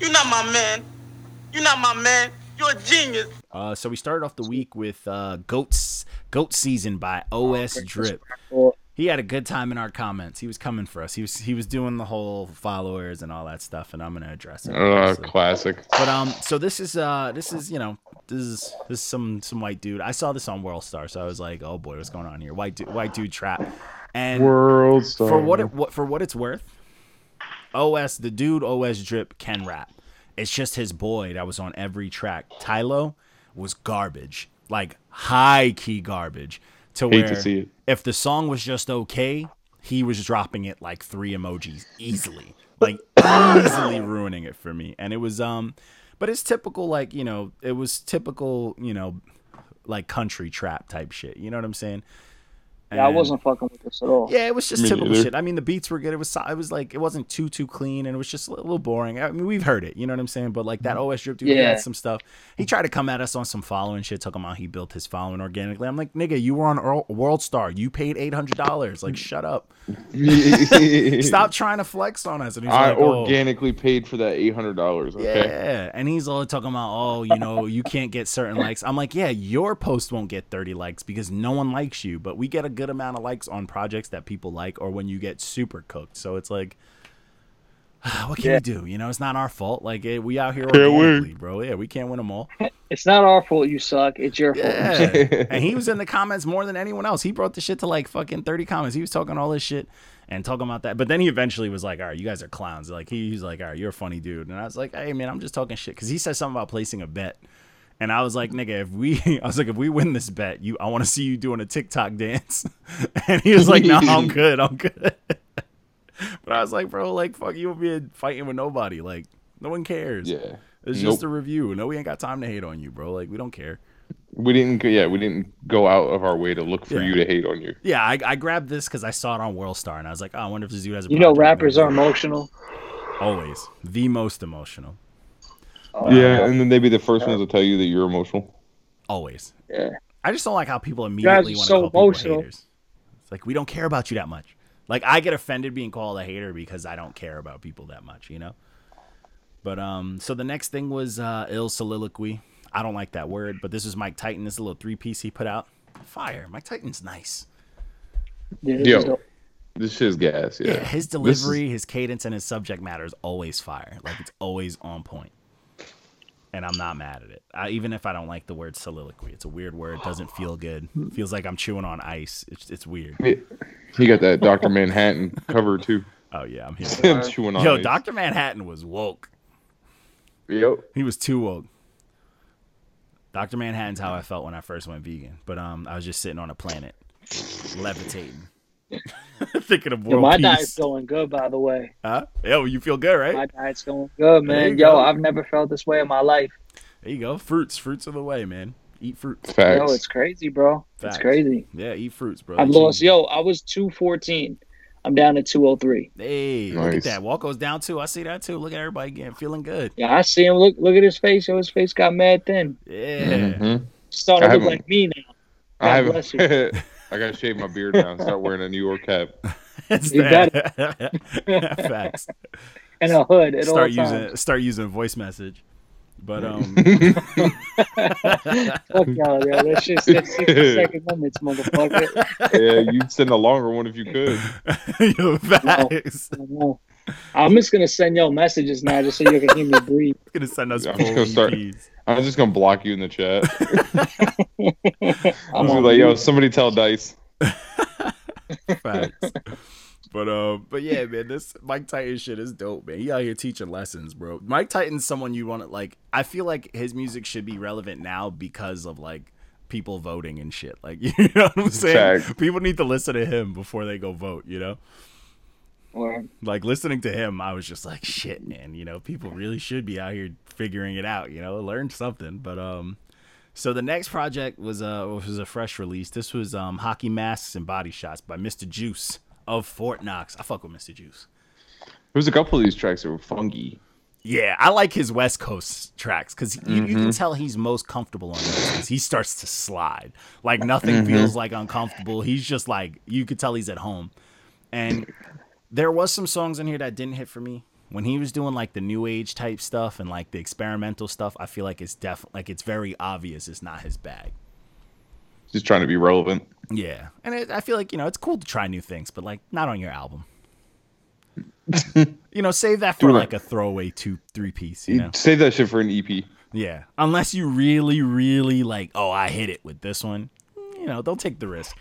You're not my man. You're not my man. You're a genius. Uh, so we started off the week with uh, Goats Goat Season by OS Drip. He had a good time in our comments. He was coming for us. He was he was doing the whole followers and all that stuff, and I'm gonna address it. Uh, classic. But um, so this is uh, this is you know, this is this is some some white dude. I saw this on World Star, so I was like, oh boy, what's going on here? White dude, white dude trap. And World star. for what it what for what it's worth, OS the dude OS Drip can rap. It's just his boy that was on every track. Tylo was garbage, like high key garbage. To Hate where to if the song was just okay, he was dropping it like three emojis easily, like easily ruining it for me. And it was um, but it's typical like you know it was typical you know like country trap type shit. You know what I'm saying? Yeah, I wasn't fucking with this at all. yeah, it was just Me typical neither. shit. I mean, the beats were good. It was it was like it wasn't too too clean, and it was just a little boring. I mean, we've heard it, you know what I'm saying? But like that mm-hmm. OS drip dude, he Yeah. had some stuff. He tried to come at us on some following shit, talking about he built his following organically. I'm like, nigga, you were on World Star. You paid eight hundred dollars. Like, shut up. Stop trying to flex on us. And he's I like, oh. organically paid for that eight hundred dollars. Okay. Yeah, and he's all talking about, oh, you know, you can't get certain likes. I'm like, yeah, your post won't get 30 likes because no one likes you, but we get a good amount of likes on projects that people like or when you get super cooked. So it's like, what can Yeah. we do? You know, it's not our fault. Like, eh, we out here Can't win. organically, bro. Yeah, we can't win them all. It's not our fault you suck. It's your fault. Yeah. and he was in the comments more than anyone else. He brought the shit to like fucking 30 comments. He was talking all this shit and talking about that. But then he eventually was like, all right, you guys are clowns. Like, he, he's like, all right, you're a funny dude. And I was like, hey, man, I'm just talking shit. Cause he said something about placing a bet. And I was like, nigga, if we, I was like, if we win this bet, you, I want to see you doing a TikTok dance. and he was like, no, I'm good. I'm good. but I was like, bro, like, fuck, you will be fighting with nobody. Like, no one cares. Yeah. It's Nope. just a review. No, we ain't got time to hate on you, bro. Like, we don't care. We didn't. go- Yeah, we didn't go out of our way to look for Yeah. you to hate on you. Yeah, I, I grabbed this because I saw it on World Star, and I was like, oh, I wonder if this dude has a. You know, rappers are emotional. always the most emotional. Uh, Yeah, and then they'd be the first ones to tell you that you're emotional. Always. Yeah. I just don't like how people immediately want to so call people emotional. haters. It's like we don't care about you that much. Like I get offended being called a hater because I don't care about people that much, you know. But um, so the next thing was uh, ill soliloquy. I don't like that word, but this is Mike Titan. This is a little three piece he put out. Fire. Mike Titan's nice. Yeah, this Yo. is. This shit's gas. Yeah. Yeah, his This is- delivery, his cadence, and his subject matter is always fire. Like it's always on point. And I'm not mad at it. I, even if I don't like the word soliloquy, it's a weird word. Doesn't feel good. Feels like I'm chewing on ice. It's it's weird. He got that Doctor Manhattan cover too. Oh yeah, I'm here. Him chewing on. Yo. Doctor Manhattan was woke. Yo. He was too woke. Doctor Manhattan's how I felt when I first went vegan. But um, I was just sitting on a planet, levitating, thinking of Yo, world my peace. diet's going good, by the way. Huh? Yo, you feel good, right? My diet's going good, man. Yo, go. I've never felt this way in my life. There you go. Fruits, fruits of the way, man. Eat fruits. Facts. Yo, it's crazy, bro. Facts. It's crazy. Yeah, eat fruits, bro. I've lost. Yo, I was two fourteen. I'm down to two oh three. Hey, look at Nice. that. Walko's down too. I see that too. Look at everybody getting feeling good. Yeah, I see him. Look, look at his face. Yo, his face got mad thin. Yeah. Mhm. Starting to look like me now. I God have. bless I gotta shave my beard now and start wearing a New York cap. It's You that. Facts. And a hood at Start all using times. start using voice message. But um Fuck y'all, yo. That shit's that's 60 second limits, motherfucker. yeah, you'd send a longer one if you could. yo, facts. I don't know. I'm just gonna send y'all messages now just so you can hear me breathe. I'm gonna send us I'm just gonna start- EPs. I'm just gonna block you in the chat. I'm I'm just like, yo, somebody tell Dice. Facts. But um, but yeah, man, this Mike Titan shit is dope, man. He out here teaching lessons, bro. Mike Titan's someone you want to like. I feel like his music should be relevant now because of like people voting and shit. Like you know what I'm saying? Fact. People need to listen to him before they go vote. You know, Or- like listening to him, I was just like, shit, man. You know, people really should be out here figuring it out. You know, learn something. But um. So the next project was a was a fresh release. This was um Hockey Masks and Body Shots by Mr. Juice of Fort Knox. I fuck with Mr. Juice. There was a couple of these tracks that were funky. Yeah, I like his West Coast tracks because you, you can tell he's most comfortable on those he starts to slide. Like nothing feels like uncomfortable. He's just like you could tell he's at home. And there was some songs in here that didn't hit for me. when he was doing like the new age type stuff and like the experimental stuff, I feel like it's def like it's very obvious it's not his bag. Just trying to be relevant. Yeah, and it, I feel like you know it's cool to try new things, but like not on your album. you know, save that for like a throwaway two three piece. You know, Save that shit for an EP. yeah. Unless you really, really like, oh, I hit it with this one. You know, they'll take the risk.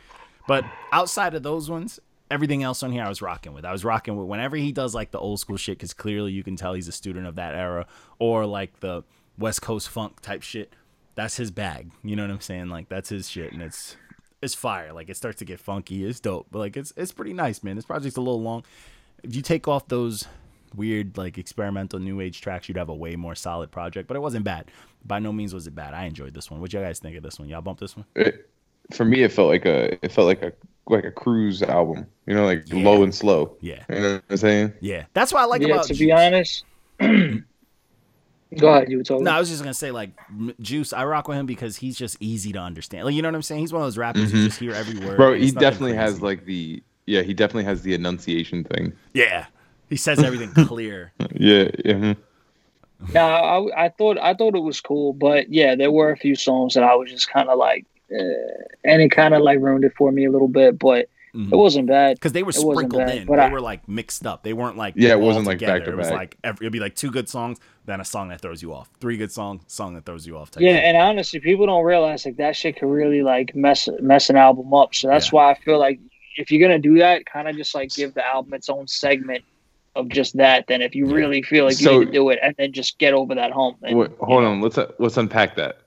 But outside of those ones, everything else on here I was rocking with. I was rocking with whenever he does like the old school shit, because clearly you can tell he's a student of that era, or like the West Coast funk type shit. That's his bag. You know what I'm saying? Like that's his shit, and it's it's fire. Like it starts to get funky. It's dope, but like it's it's pretty nice, man. This project's a little long. If you take off those weird like experimental new age tracks, you'd have a way more solid project. But it wasn't bad. By no means was it bad. I enjoyed this one. What you guys think of this one? Y'all bump this one? It, for me, it felt like a it felt like a like a cruise album. You know, like Yeah. low and slow. Yeah, You know what I'm saying? yeah. That's what I like yeah, about. to Juice. be honest. Go ahead, you were talking. No, I was just gonna say like Juice. I rock with him because he's just easy to understand. Like you know what I'm saying? He's one of those rappers you just hear every word. Mm-hmm. Bro, he it's nothing definitely has like the yeah, he definitely has the enunciation thing. yeah. He says everything clear. Yeah, yeah. mhm. No, I, I thought I thought it was cool, but yeah, there were a few songs that I was just kind of like, uh, and it kind of like ruined it for me a little bit. But Mhm. it wasn't bad. because they were It sprinkled bad, in. but They I- were like mixed up. They weren't like Yeah, it wasn't, like, back to It was back. like every, it'd be like two good songs, then a song that throws you off. Three good songs, song that throws you off. Type Yeah, shit. and honestly, people don't realize like that shit could really like mess mess an album up. So that's Yeah. why I feel like if you're gonna do that, kind of just like give the album its own segment of just that. Then if you Yeah. really feel like you need to do it, and then just get over that hump. And, Wait, you hold know. on, let's uh, let's unpack that.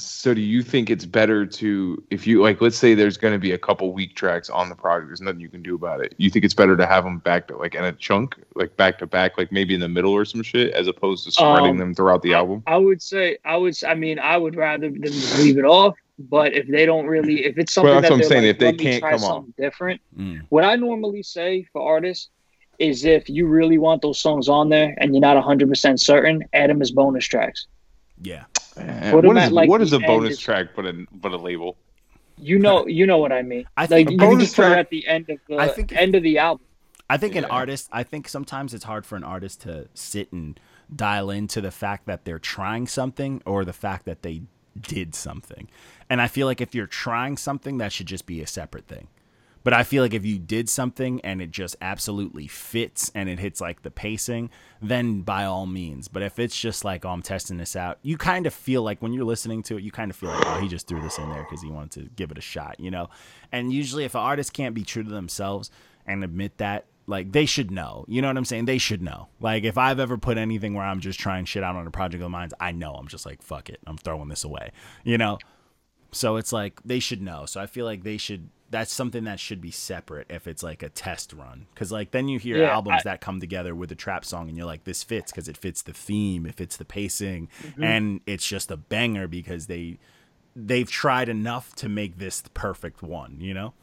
Yeah. So do you think it's better to if you like let's say there's going to be a couple weak tracks on the project there's nothing you can do about it. You think it's better to have them back to like in a chunk, like back to back like maybe in the middle or some shit as opposed to spreading Um, them throughout the album? I would say I would. I mean, I would rather them leave it off. But if they don't really, if it's something Well, that's that what I'm they're saying, like, if they "Let me can't try come something different, Mm. what I normally say for artists is if you really want those songs on there and you're not 100 percent certain, add them as bonus tracks. yeah. Eh, put what 'em is at, like, what is a bonus end. track but a but a label? You know, you know what I mean. I like think a you can bonus put it track- at the end of the I think if- end of the album. I think an artist, I think sometimes it's hard for an artist to sit and dial into the fact that they're trying something or the fact that they did something. And I feel like if you're trying something, that should just be a separate thing. But I feel like if you did something and it just absolutely fits and it hits like the pacing, then by all means. But if it's just like, oh, I'm testing this out, you kind of feel like when you're listening to it, you kind of feel like, oh, he just threw this in there because he wanted to give it a shot, you know? And usually, if an artist can't be true to themselves and admit that, like they should know. You know what I'm saying? They should know. Like if I've ever put anything where I'm just trying shit out on a project of mine, I know I'm just like, fuck it. I'm throwing this away. You know? So it's like they should know. So I feel like they should. That's something that should be separate if it's like a test run, because like then you hear Yeah, albums I- that come together with a trap song, and you're like, this fits because it fits the theme, it fits the pacing, Mm-hmm. and it's just a banger because they they've tried enough to make this the perfect one. You know?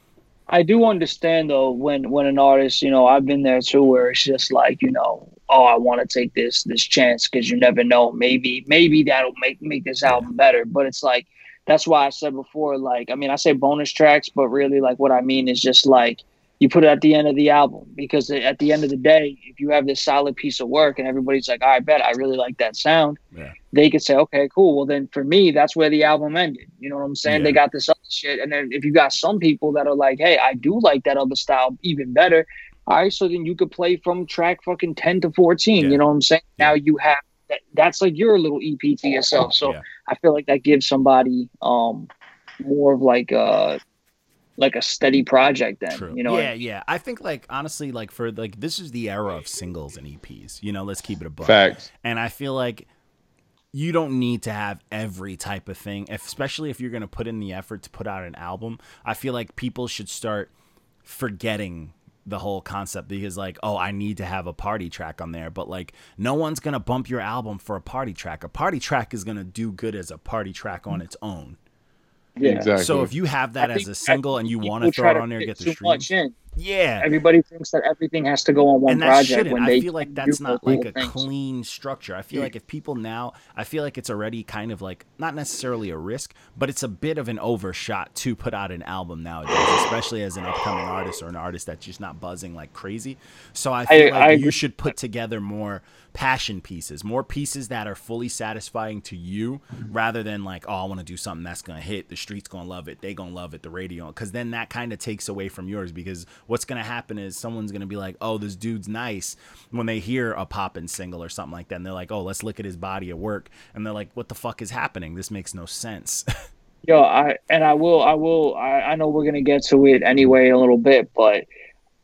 I do understand though when when an artist, you know, I've been there too, where it's just like, you know, oh, I want to take this this chance because you never know, maybe maybe that'll make make this album better. But it's like that's why I said before, like, I mean, I say bonus tracks, but really, like, what I mean is just like you put it at the end of the album because at the end of the day, if you have this solid piece of work and everybody's like, I bet I really like that sound, Yeah. they could say, okay, cool. Well, then for me, that's where the album ended. You know what I'm saying? Yeah. They got this other shit. And then if you got some people that are like, hey, I do like that other style even better. All right, so then you could play from track fucking 10 to 14. Yeah. You know what I'm saying? Now you have that. That's like your little EP to yourself. So Yeah. I feel like that gives somebody um more of like a like a steady project then. True. You know, yeah, yeah. I think like honestly, like for like this is the era of singles and EPs. You know, let's keep it a buck. Facts. And I feel like you don't need to have every type of thing, especially if you're going to put in the effort to put out an album. I feel like people should start forgetting the whole concept because like oh i need to have a party track on there but like no one's gonna bump your album for a party track a party track is gonna do good as a party track on its own yeah. Exactly. so if you have that I as a single and you want to throw it on there get the stream streams much in. Yeah. Everybody thinks that everything has to go on one and that project shouldn't. when I feel like that's not like a things. clean structure. I feel like if people now, I feel like it's already kind of like not necessarily a risk, but it's a bit of an overshot to put out an album nowadays, especially as an upcoming artist or an artist that's just not buzzing like crazy. So I feel I like you agree. should put together more passion pieces, more pieces that are fully satisfying to you, rather than like, oh, I want to do something that's gonna hit. The streets gonna love it. They gonna love it. The radio, because then that kind of takes away from yours. Because what's gonna happen is someone's gonna be like, oh, this dude's nice when they hear a poppin' single or something like that, and they're like, oh, let's look at his body of work, and they're like, what the fuck is happening? This makes no sense. Yo, I and I will, I will, I, I know we're gonna get to it anyway a little bit, but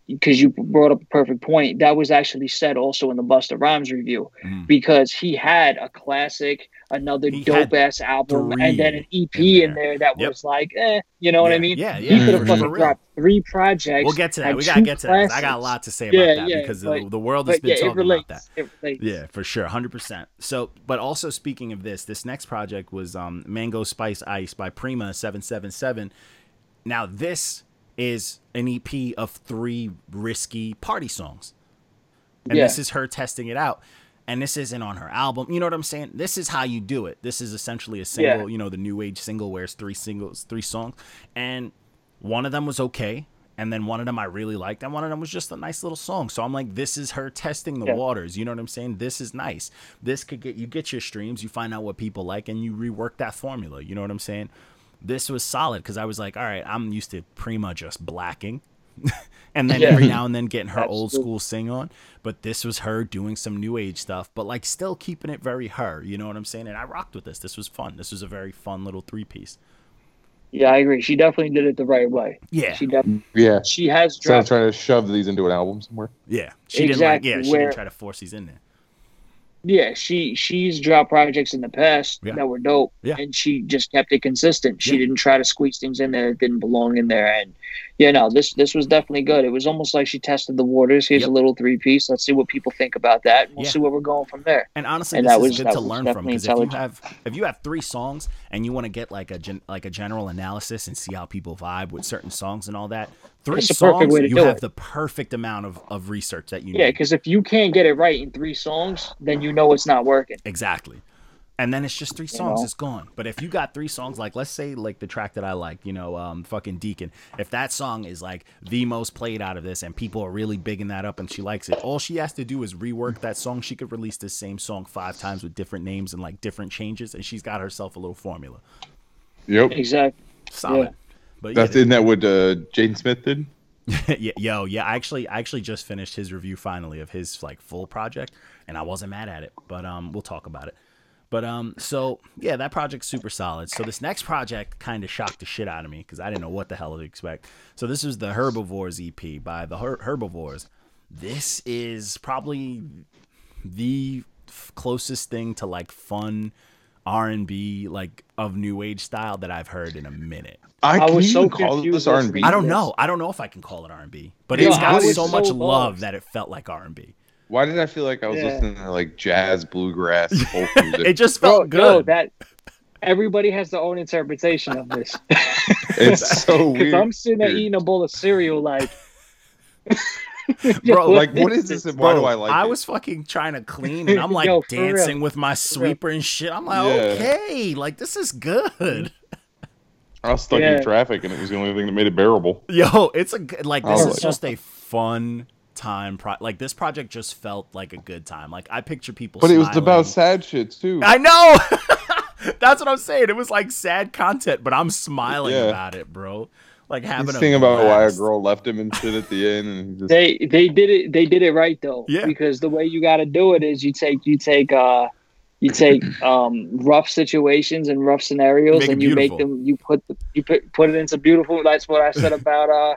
because you brought up a perfect point, that was actually said also in the Busta Rhymes review Mhm. because he had a classic, another He dope ass album, and then an EP in in there. there, that Yep. was like, eh, you know what I mean? yeah, yeah. he yeah, could have fucking real. dropped three projects. We'll get to that. We gotta get to that. I got a lot to say Yeah, about that yeah, because but- the, the world has been yeah, talking relates. about that. Yeah, for sure, hundred percent. So, but also speaking of this, this next project was um, Mango Spice Ice by Prima Seven Seven Seven. Now, this is an EP of three risky party songs, and Yeah. this is her testing it out. And this isn't on her album. You know what I'm saying? This is how you do it. This is essentially a single, Yeah. you know, the new age single where it's three singles, three songs. And one of them was okay. And then one of them I really liked, and one of them was just a nice little song. So I'm like, this is her testing the Yeah. waters. You know what I'm saying? This is nice. This could get you get your streams, you find out what people like, and you rework that formula. You know what I'm saying? This was solid because I was like, all right, I'm used to Prima just blacking. and then Yeah. every now and then getting her old Absolutely. school sing on. But this was her doing some new age stuff, but like still keeping it very her. You know what I'm saying? And I rocked with this. This was fun. This was a very fun little three piece. Yeah, I agree. She definitely did it the right way. Yeah. She definitely. Mm, yeah. She has Instead of trying to shove these into an album somewhere. Yeah. She Exactly, didn't like yeah, she where- didn't try to force these in there. Yeah, she she's dropped projects in the past Yeah. that were dope, Yeah. and she just kept it consistent. She Yeah. didn't try to squeeze things in there that didn't belong in there. And yeah, no, this this was definitely good. It was almost like she tested the waters. Here's Yep. a little three piece. Let's see what people think about that. And we'll Yeah. see where we're going from there. And honestly, And this that is was- good that to was learn from because if you have if you have three songs and you want to get like a gen, like a general analysis and see how people vibe with certain songs and all that, three It's the perfect songs you have it. the perfect amount of, of research that you Yeah, need. Yeah, because if you can't get it right in three songs, then you know it's not working. Exactly. And then it's just three songs, know? it's gone. But if you got three songs, like let's say like the track that I like, you know, um, fucking Deacon. If that song is like the most played out of this and people are really bigging that up and she likes it, all she has to do is rework that song. She could release the same song five times with different names and like different changes, and she's got herself a little formula. Yep. Exactly. Solid. Yeah. But That's yeah, isn't that what uh, Jaden Smith did? yeah, yo, yeah. I actually, I actually just finished his review finally of his like full project, and I wasn't mad at it. But um, we'll talk about it. But um, so yeah, that project's super solid. So this next project kind of shocked the shit out of me because I didn't know what the hell to expect. So this is the Herbivores EP by the Her- Herbivores. This is probably the f- closest thing to like fun R and B like of new age style that I've heard in a minute. I, I can was so even call confused this R and B. listening I don't know. I don't know if I can call it R and B, but Yo, it's I got so so much lost. love that it felt like R and B. Why did I feel like I was Yeah. listening to like jazz, bluegrass, folk music? It just Bro, felt yo, good. that everybody has their own interpretation of this. it's so Because weird. I'm sitting there eating a bowl of cereal, like, Bro, Like, what is this and why Bro, do I like it? I it? was fucking trying to clean, and I'm like Yo, for real. dancing with my sweeper and shit. I'm like, Yeah. okay, like this is good. I was stuck Yeah. in traffic, and it was the only thing that made it bearable. Yo, it's a good like this was is like- just a fun time. Pro- like this project just felt like a good time. Like I picture people, But it was about sad shit too. I know. That's what I'm saying. It was like sad content, but I'm smiling Yeah. about it, bro. Like having He's a thinking about why a girl left him and shit at the end, and just they they did it they did it right though. Yeah. Because the way you got to do it is you take you take uh you take um rough situations and rough scenarios Make and you make them you put the, you put put it into beautiful. That's what I said about uh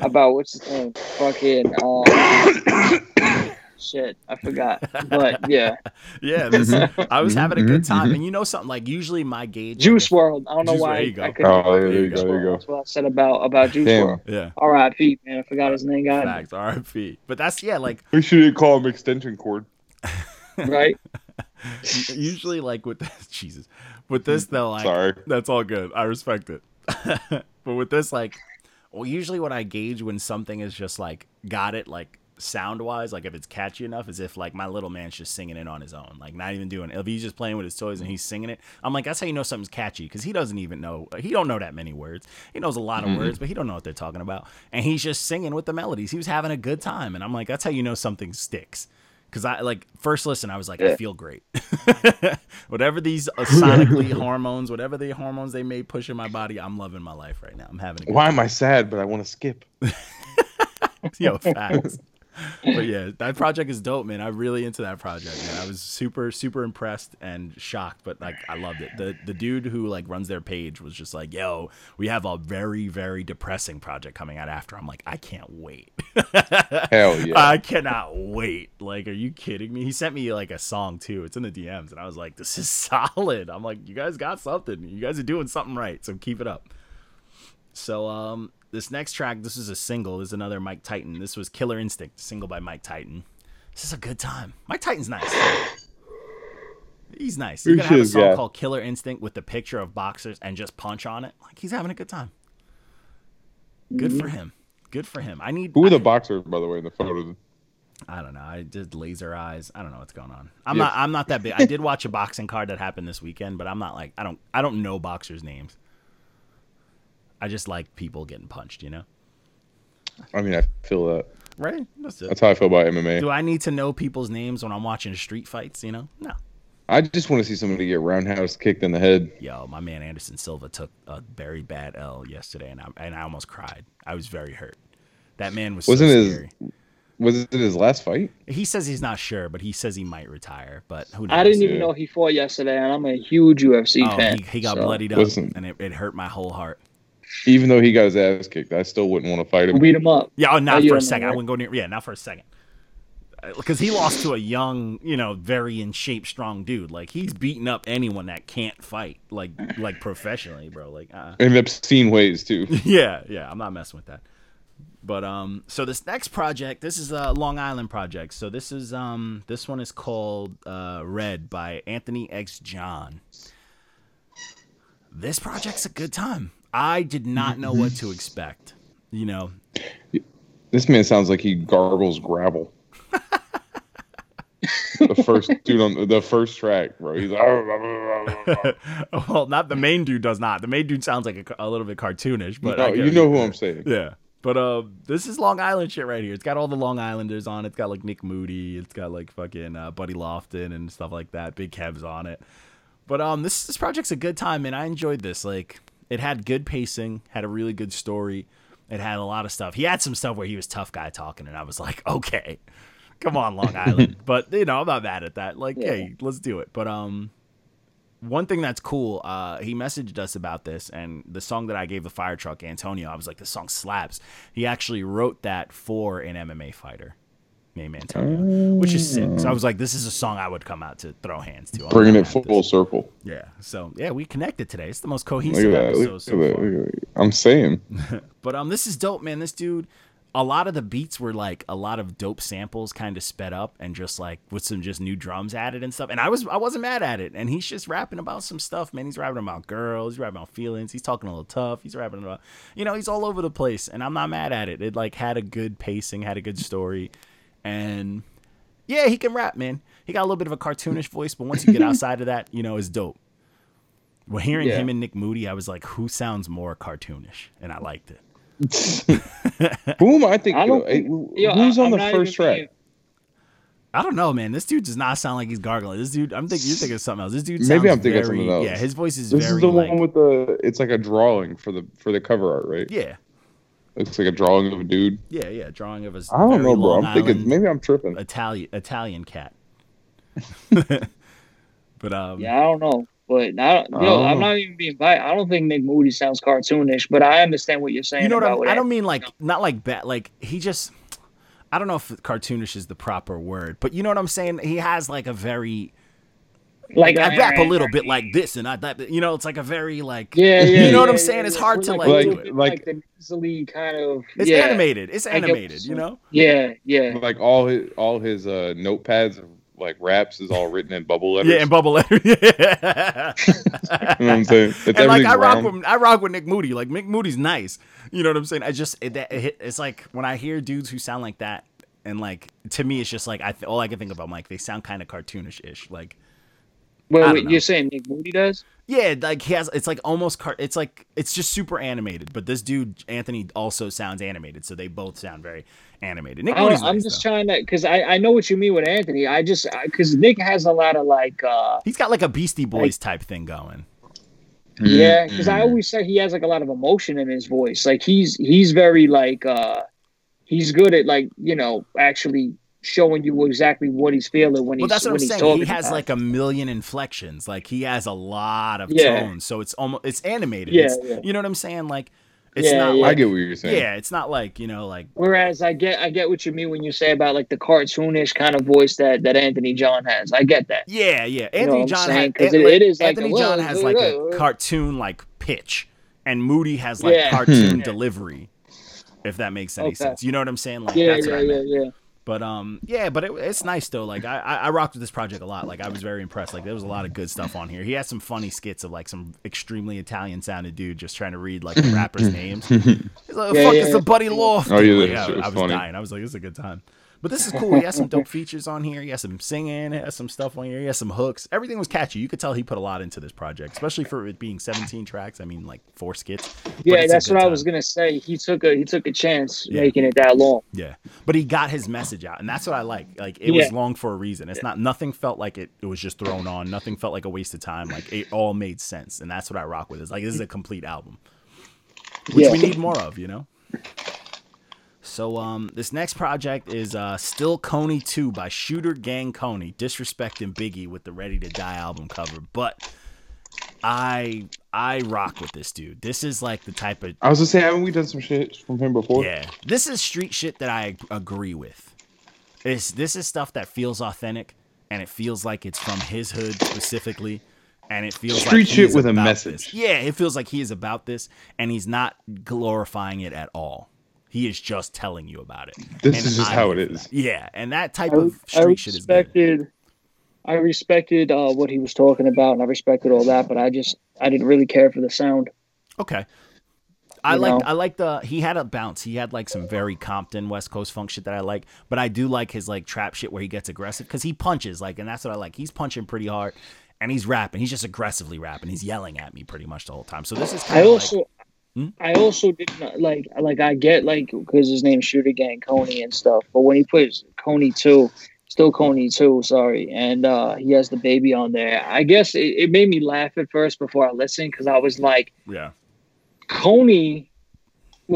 about what's his name fucking uh, shit I forgot. But yeah, Yeah, this, I was having a good Mhm, time, mhm. and you know something like usually my gauge. Juice WRLD. I don't know Juice- why there you go. I couldn't. Oh, there, There you you go, go, there you go. That's what I said about about Juice Damn. World. Yeah, R.I.P. Man, I forgot his name. God, facts. R.I.P. But that's yeah, like We should call him extension cord. right? usually like with Jesus, with this though, like Sorry. that's all good. I respect it. but with this, like well, usually what I gauge when something is just like got it like sound wise, like if it's catchy enough, is if like my little man's just singing it on his own, like not even doing it. If he's just playing with his toys and he's singing it, I'm like, that's how you know something's catchy because he doesn't even know. He don't know that many words. He knows a lot of mm-hmm. words, but he don't know what they're talking about. And he's just singing with the melodies. He was having a good time, and I'm like, that's how you know something sticks. Cause I like first listen, I was like, I feel great. whatever these uh, sonically hormones, whatever the hormones they may push in my body, I'm loving my life right now. I'm having a good Why am I sad? But I want to skip. Yo, facts. But yeah, that project is dope, man. I'm really into that project, man. I was super, super impressed and shocked, but like I loved it. The the dude who like runs their page was just like, "Yo, we have a very, very depressing project coming out after." I'm like, I can't wait. Hell yeah. I cannot wait. Like, are you kidding me? He sent me like a song too. It's in the DMs, and I was like, this is solid. I'm like, you guys got something. You guys are doing something right. So keep it up. So um this next track, this is a single, this is another Mike Titan. This was Killer Instinct, single by Mike Titan. This is a good time. Mike Titan's nice. He's nice. He's gonna have a song that. called Killer Instinct with the picture of boxers and just punch on it. Like he's having a good time. Good for mm-hmm. him. Good for him. I need Who are I- the boxers, by the way, in the photo? I don't know. I did laser eyes. I don't know what's going on. I'm Yeah. not. I'm not that big. I did watch a boxing card that happened this weekend, but I'm not like. I don't. I don't know boxers' names. I just like people getting punched. You know. I mean, I feel that. Right. That's it. That's how I feel about MMA. Do I need to know people's names when I'm watching street fights? You know. No. I just want to see somebody get roundhouse kicked in the head. Yo, my man Anderson Silva took a very bad L yesterday, and I and I almost cried. I was very hurt. That man was Wasn't so his- scary. Was it his last fight? He says he's not sure, but he says he might retire. But who knows? I didn't even know he fought yesterday, and I'm a huge UFC Oh, fan. he, he got so bloodied up, Listen. and it, it hurt my whole heart. Even though he got his ass kicked, I still wouldn't want to fight him. Beat him up. Yeah, oh, not you for a second. I wouldn't go near. Yeah, not for a second. Because he lost to a young, you know, very in shape, strong dude. Like he's beating up anyone that can't fight, like like professionally, bro. Like, uh, In obscene ways too. yeah, yeah. I'm not messing with that. But um, so this next project, this is a Long Island project. So this is um, this one is called uh, Red by Anthony X John. This project's a good time. I did not know what to expect. You know, This man sounds like he gargles gravel. the first dude on the first track, bro. He's like, well, not the main dude does not. The main dude sounds like a, a little bit cartoonish, but no, you know who I'm saying. Yeah. But uh, this is Long Island shit right here. It's got all the Long Islanders on it. It's got like Nick Moody. It's got like fucking uh, Buddy Lofton and stuff like that. Big Kev's on it. But um, this this project's a good time, and I enjoyed this. Like, it had good pacing, had a really good story. It had a lot of stuff. He had some stuff where he was tough guy talking, and I was like, okay, come on, Long Island. but you know, I'm not mad at that. Like, Yeah. hey, let's do it. But um, one thing that's cool, uh, he messaged us about this, and the song that I gave the fire truck, Antonio, I was like, the song slaps. He actually wrote that for an MMA fighter named Antonio, which is sick. So I was like, this is a song I would come out to throw hands to. I'm Bringing it full this. circle. Yeah. So yeah, we connected today. It's the most cohesive that. episode Look so that. far. Look at that. I'm saying. But um, this is dope, man. This dude, a lot of the beats were like a lot of dope samples, kind of sped up and just like with some just new drums added and stuff. And I was I wasn't mad at it. And he's just rapping about some stuff, man. He's rapping about girls. He's rapping about feelings. He's talking a little tough. He's rapping about, you know, he's all over the place. And I'm not mad at it. It like had a good pacing, had a good story, and yeah, he can rap, man. He got a little bit of a cartoonish voice, but once you get outside of that, you know, it's dope. When hearing Yeah. him and Nick Moody, I was like, who sounds more cartoonish? And I liked it. Who am I thinking? I don't of? think- Hey, yo, who's I- on I'm the first even track? being- I don't know, man. This dude does not sound like he's gargling. This dude, I'm thinking you're thinking of something else. This dude Maybe I'm thinking of very, something else. Yeah, his voice is This very is the like, one with the. It's like a drawing for the for the cover art, right? yeah, Looks like a drawing of a dude. yeah, yeah. Drawing of a I don't very know, bro. Long I'm thinking maybe I'm tripping. Italian Italian cat. but um, Yeah, I don't know, but I don't, I yo, don't I'm know. not even being biased. I don't think Nick Moody sounds cartoonish, but I understand what you're saying. you know what about I'm, I don't mean like not like bad. Like he just, I don't know if cartoonish is the proper word, but you know what I'm saying. He has like a very like I rap a little bit like this and I that. You know, it's like a very like Yeah, yeah. You know what I'm yeah, saying? yeah, It's hard to, like, like, a Like- like- the nasally kind of. it's yeah, animated. It's I get what animated. you're You saying. know. Yeah, yeah. Like all his all his uh, notepads like raps is all written in bubble letters. Yeah, in bubble letters. Yeah. you know what I'm saying? It's and like I rock round. with I rock with Nick Moody. Like Nick Moody's nice. You know what I'm saying? I just it, that- it, it's like when I hear dudes who sound like that, and like to me, it's just like I th- all I can think about. I'm like they sound kind of cartoonish ish. Like I Wait, wait, you're saying Nick Moody does? yeah, like he has. It's like almost car. It's like it's just super animated. But this dude Anthony also sounds animated, so they both sound very animated. Nick I, Moody's I'm nice, just though. trying to, because I, I know what you mean with Anthony. I just, because Nick has a lot of like, uh, He's got like a Beastie Boys type thing going. yeah, because I Mm. always say he has like a lot of emotion in his voice. Like he's, he's very like, uh, he's good at like, you know, actually showing you exactly what he's feeling when Well, he's, that's what I'm he's saying. talking. He has about like a million inflections. Like he has a lot of Yeah. tones. So it's almost it's animated. Yeah, It's- yeah. You know what I'm saying? Like it's Yeah, not yeah. I like get what you're saying. yeah, it's not like you know like Whereas I get, I get what you mean when you say about like the cartoonish kind of voice that that Anthony John has. I get that. yeah, yeah. Anthony what I'm John saying? has 'Cause it- it is like Anthony a- John has whoa, like whoa, a cartoon like pitch, and Moody has like Yeah. cartoon delivery. If that makes any Okay. sense, you know what I'm saying? Like Yeah, that's yeah, what I yeah, yeah. But um, yeah, but it, it's nice though. Like I, I I rocked with this project a lot. Like I was very impressed. Like there was a lot of good stuff on here. He had some funny skits of like some extremely Italian sounded dude just trying to read like rappers' names. He's like, Yeah, "Fuck, yeah, it's yeah. the Buddy Law." Oh, yeah, Like, that I was funny. dying. I was like, "This is a good time." But this is cool. He has some dope features on here. He has some singing. He has some stuff on here. He has some hooks. Everything was catchy. You could tell he put a lot into this project, especially for it being 17 tracks. I mean, like four skits. Yeah, that's what I was gonna say. He took a he took a chance Yeah. making it that long. Yeah, but he got his message out, and that's what I like. Like it Yeah. was long for a reason. It's not nothing felt like it. It was just thrown on. Nothing felt like a waste of time. Like it all made sense, and that's what I rock with. It's like this is a complete album, which Yeah. we need more of. You know. So um, this next project is uh, Still Kony 2 by Shooter Gang Kony, disrespecting Biggie with the Ready to Die album cover. But I I rock with this dude. This is like the type of I was gonna say, haven't we done some shit from him before? yeah, this is street shit that I agree with. This this is stuff that feels authentic, and it feels like it's from his hood specifically, and it feels like Street like shit with a message. this. Yeah, it feels like he is about this, and he's not glorifying it at all. He is just telling you about it. This And is just I how live it for is. that. Yeah, and that type I, of I street shit is good. respected I respected uh, what he was talking about, and I respected all that. But I just I didn't really care for the sound. Okay. I You like? I like the he had a bounce. He had like some very Compton West Coast funk shit that I like, but I do like his like trap shit where he gets aggressive because he punches like, and that's what I like. He's punching pretty hard, and he's rapping. He's just aggressively rapping. He's yelling at me pretty much the whole time. So this is kind I of also like? I also didn't like like I get like because his name's Shooter Gang Kony and stuff, but when he puts Kony two, still Kony two, sorry, and uh he has the baby on there. I guess it, it made me laugh at first before I listened because I was like, yeah, Kony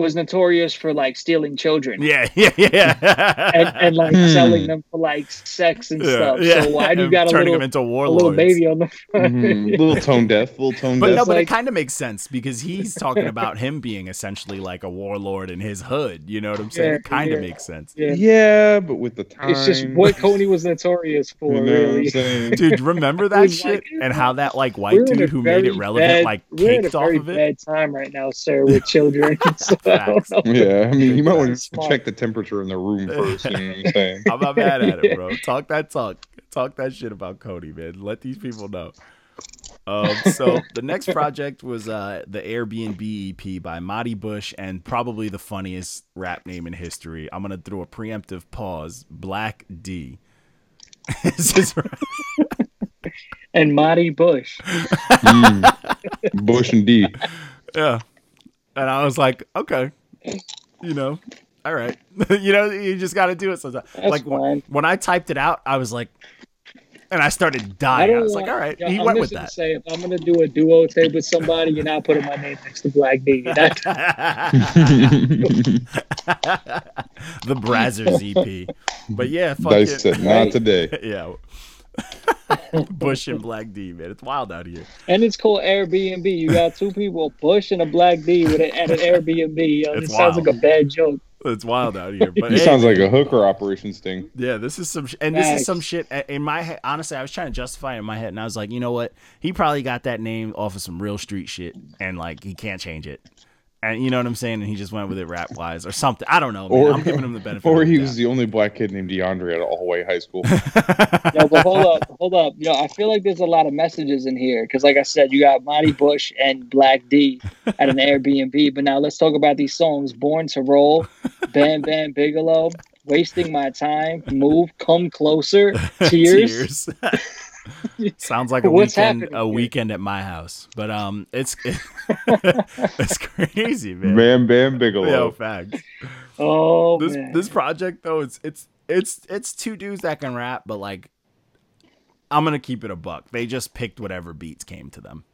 was notorious for like stealing children. yeah, yeah, yeah, And, and like Hmm. selling them for like sex and Yeah, stuff. yeah. So why do you And got a little, him into a little baby on the front? Mhm. little tone deaf, little tone But deaf. no, but it kind of makes sense because he's talking about him being essentially like a warlord in his hood. You know what I'm saying? Yeah, it kind of yeah. makes sense. Yeah. yeah, but with the time, It's just what Kony was notorious for, You know what I'm really. saying? Dude, remember that shit like, and how that like white We're in a dude who made it very relevant bad- like we're in a caked off very of it? bad time right now, sir, with children. so I don't Facts. know. Yeah, I mean, you might want to check the temperature in the room first. You know what I'm saying? I'm not mad at it, bro. Talk that talk. Talk that shit about Cody, man. Let these people know. Um, so the next project was uh, the Airbnb EP by Marty Bush and probably the funniest rap name in history. I'm gonna throw a preemptive pause. Black D. It's And Marty Bush. Mm. Bush and D. yeah, and I was like, okay, you know, all right, you know, you just got to do it sometimes. That's like when, fine. when I typed it out, I was like, and I started dying. I, don't was want, like, all right, yeah, he I'm went with gonna that. Say, if I'm gonna do a duo tape with somebody, you're not putting my name next to Black D. The Brazzers EP. But yeah, fuck Dice it. said, not today. yeah. Bush and Black D, man. It's wild out here. and it's called Airbnb. You got two people, Bush and a Black D, with it at an Airbnb. Yo, it sounds like a bad joke. It's wild out here. But He hey, sounds like a hooker operation sting. yeah, this is some, sh- and this is some shit in my head. Honestly, I was trying to justify it in my head, and I was like, you know what? He probably got that name off of some real street shit, and like he can't change it. And you know what I'm saying. And he just went with it rap wise or something. I don't know. Man. Or- I'm giving him the benefit. Or of he was the only black kid named DeAndre at Allway High School. No, but hold up, hold up. Yo, I feel like there's a lot of messages in here because, like I said, you got Monty Bush and Black D at an Airbnb. But now let's talk about these songs: "Born to Roll," "Bam Bam Bigelow," "Wasting My Time," "Move," "Come Closer," "Tears." Tears. Sounds like a What's weekend a here? weekend at my house. But um it's it's crazy, man. Bam Bam Bigelow. Yo, facts. Oh This man, this project though, it's it's it's it's two dudes that can rap, but like I'm gonna keep it a buck. They just picked whatever beats came to them.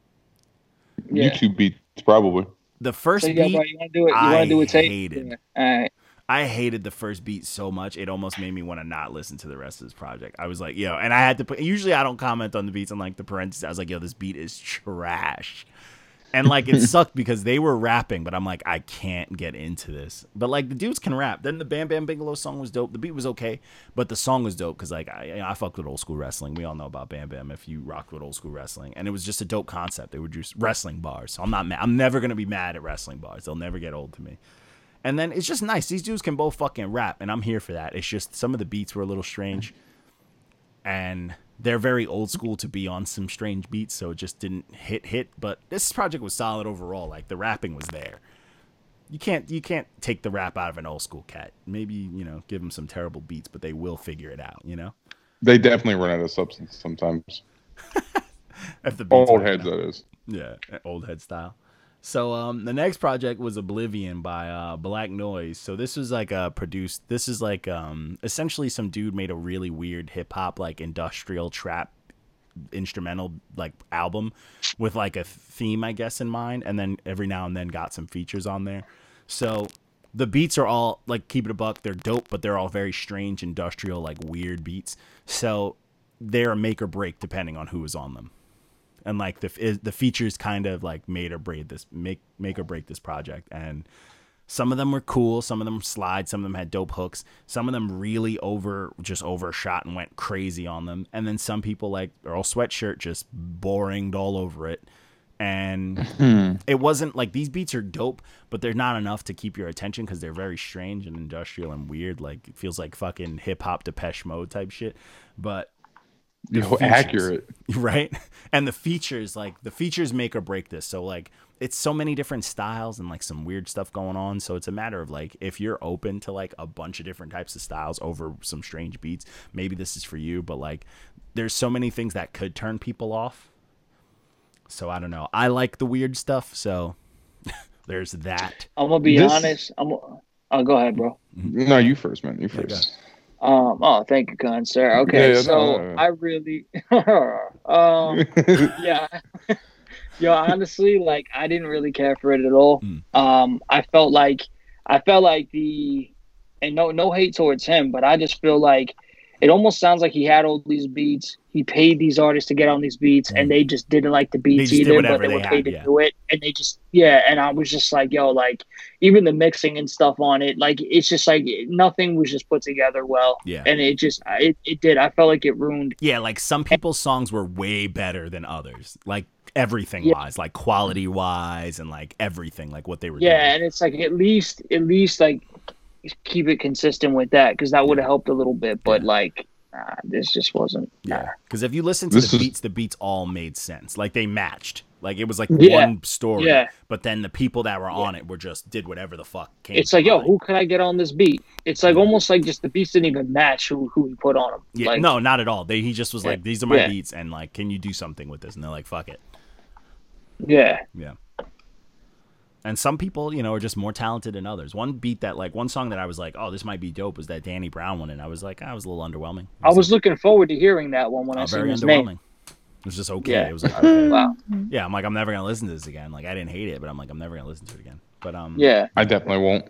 yeah. YouTube beats probably. The first So, yeah, beat you want to do it? You I want to do a tape? hated. All right. I hated the first beat so much it almost made me want to not listen to the rest of this project. I was like, yo, and I had to put. Usually I don't comment on the beats on like the parentheses. I was like, yo, this beat is trash, and like it sucked because they were rapping, but I'm like, I can't get into this. But like the dudes can rap. Then the Bam Bam Bigelow song was dope. The beat was okay, but the song was dope because like I, you know, I fucked with old school wrestling. We all know about Bam Bam if you rocked with old school wrestling, and it was just a dope concept. They were just wrestling bars. So I'm not mad. I'm never gonna be mad at wrestling bars. They'll never get old to me. And then it's just nice. These dudes can both fucking rap, and I'm here for that. It's just some of the beats were a little strange, and they're very old school to be on some strange beats, so it just didn't hit hit. But this project was solid overall. Like the rapping was there. You can't you can't take the rap out of an old school cat. Maybe you know give them some terrible beats, but they will figure it out. You know They definitely run out of substance sometimes. if the beats Old heads, enough. that is. Yeah, old head style. So um the next project was Oblivion by uh Black Noise. So this was like a produced this is like um essentially some dude made a really weird hip hop like industrial trap instrumental like album with like a theme I guess in mind and then every now and then got some features on there. So the beats are all like keep it a buck, they're dope, but they're all very strange industrial like weird beats. So they're a make or break depending on who is on them and like the is, the features kind of like made or break this make make or break this project. And some of them were cool some of them slide some of them had dope hooks some of them really over just overshot and went crazy on them. And then some people like earl sweatshirt just boringed all over it. And it wasn't like these beats are dope but they're not enough to keep your attention because they're very strange and industrial and weird. Like it feels like fucking hip-hop depeche mode type shit. But the Yo, features- accurate. right and the features like the features make or break this so like it's so many different styles and like some weird stuff going on so it's a matter of like if you're open to like a bunch of different types of styles over some strange beats maybe this is for you but like there's so many things that could turn people off so i don't know i like the weird stuff so there's that I'm gonna be This- honest. I'm. Oh, go ahead, bro. No, you first, man. You Yeah, first. Um. Oh, thank you, kind sir. Okay, Yeah, yeah, so no, no, no. I really. um. yeah. Yo, honestly, like I didn't really care for it at all. Mm. Um, I felt like I felt like the and no no hate towards him, but I just feel like it almost sounds like he had all these beats. He paid these artists to get on these beats, Mm. and they just didn't like the beats either, but they they were had, paid to yeah. do it, and they just yeah. And I was just like, yo, like even the mixing and stuff on it, like it's just like nothing was just put together well, yeah and it just it, it did. I felt like it ruined yeah like some people's songs were way better than others like everything Yeah. wise like quality wise and like everything like what they were Yeah, doing and it's like at least at least like keep it consistent with that because that would have helped a little bit. But Yeah. like nah, this just wasn't. Yeah, because if you listen to This the is- beats, the beats all made sense. Like they matched. Like it was like Yeah. one story. Yeah. But then the people that were on it were just did whatever the fuck came. It's to like, yo, mind. who can I get on this beat? It's like almost like just the beats didn't even match who who he put on them. Yeah, like, no, not at all. They he just was Yeah. like, these are my Yeah. beats, and like, can you do something with this? And they're like, fuck it. yeah, Yeah. And some people, you know, are just more talented than others. One beat that, like, one song that I was like, oh, this might be dope was that Danny Brown one, and I was like, I was a little underwhelming. It I was looking forward to hearing that one when I uh, seen very his underwhelming. name. It was just okay. Yeah. It was like, okay. Wow. yeah, I'm like, I'm never gonna listen to this again. Like, I didn't hate it, but I'm like, I'm never gonna listen to it again. But um, Yeah, I definitely won't.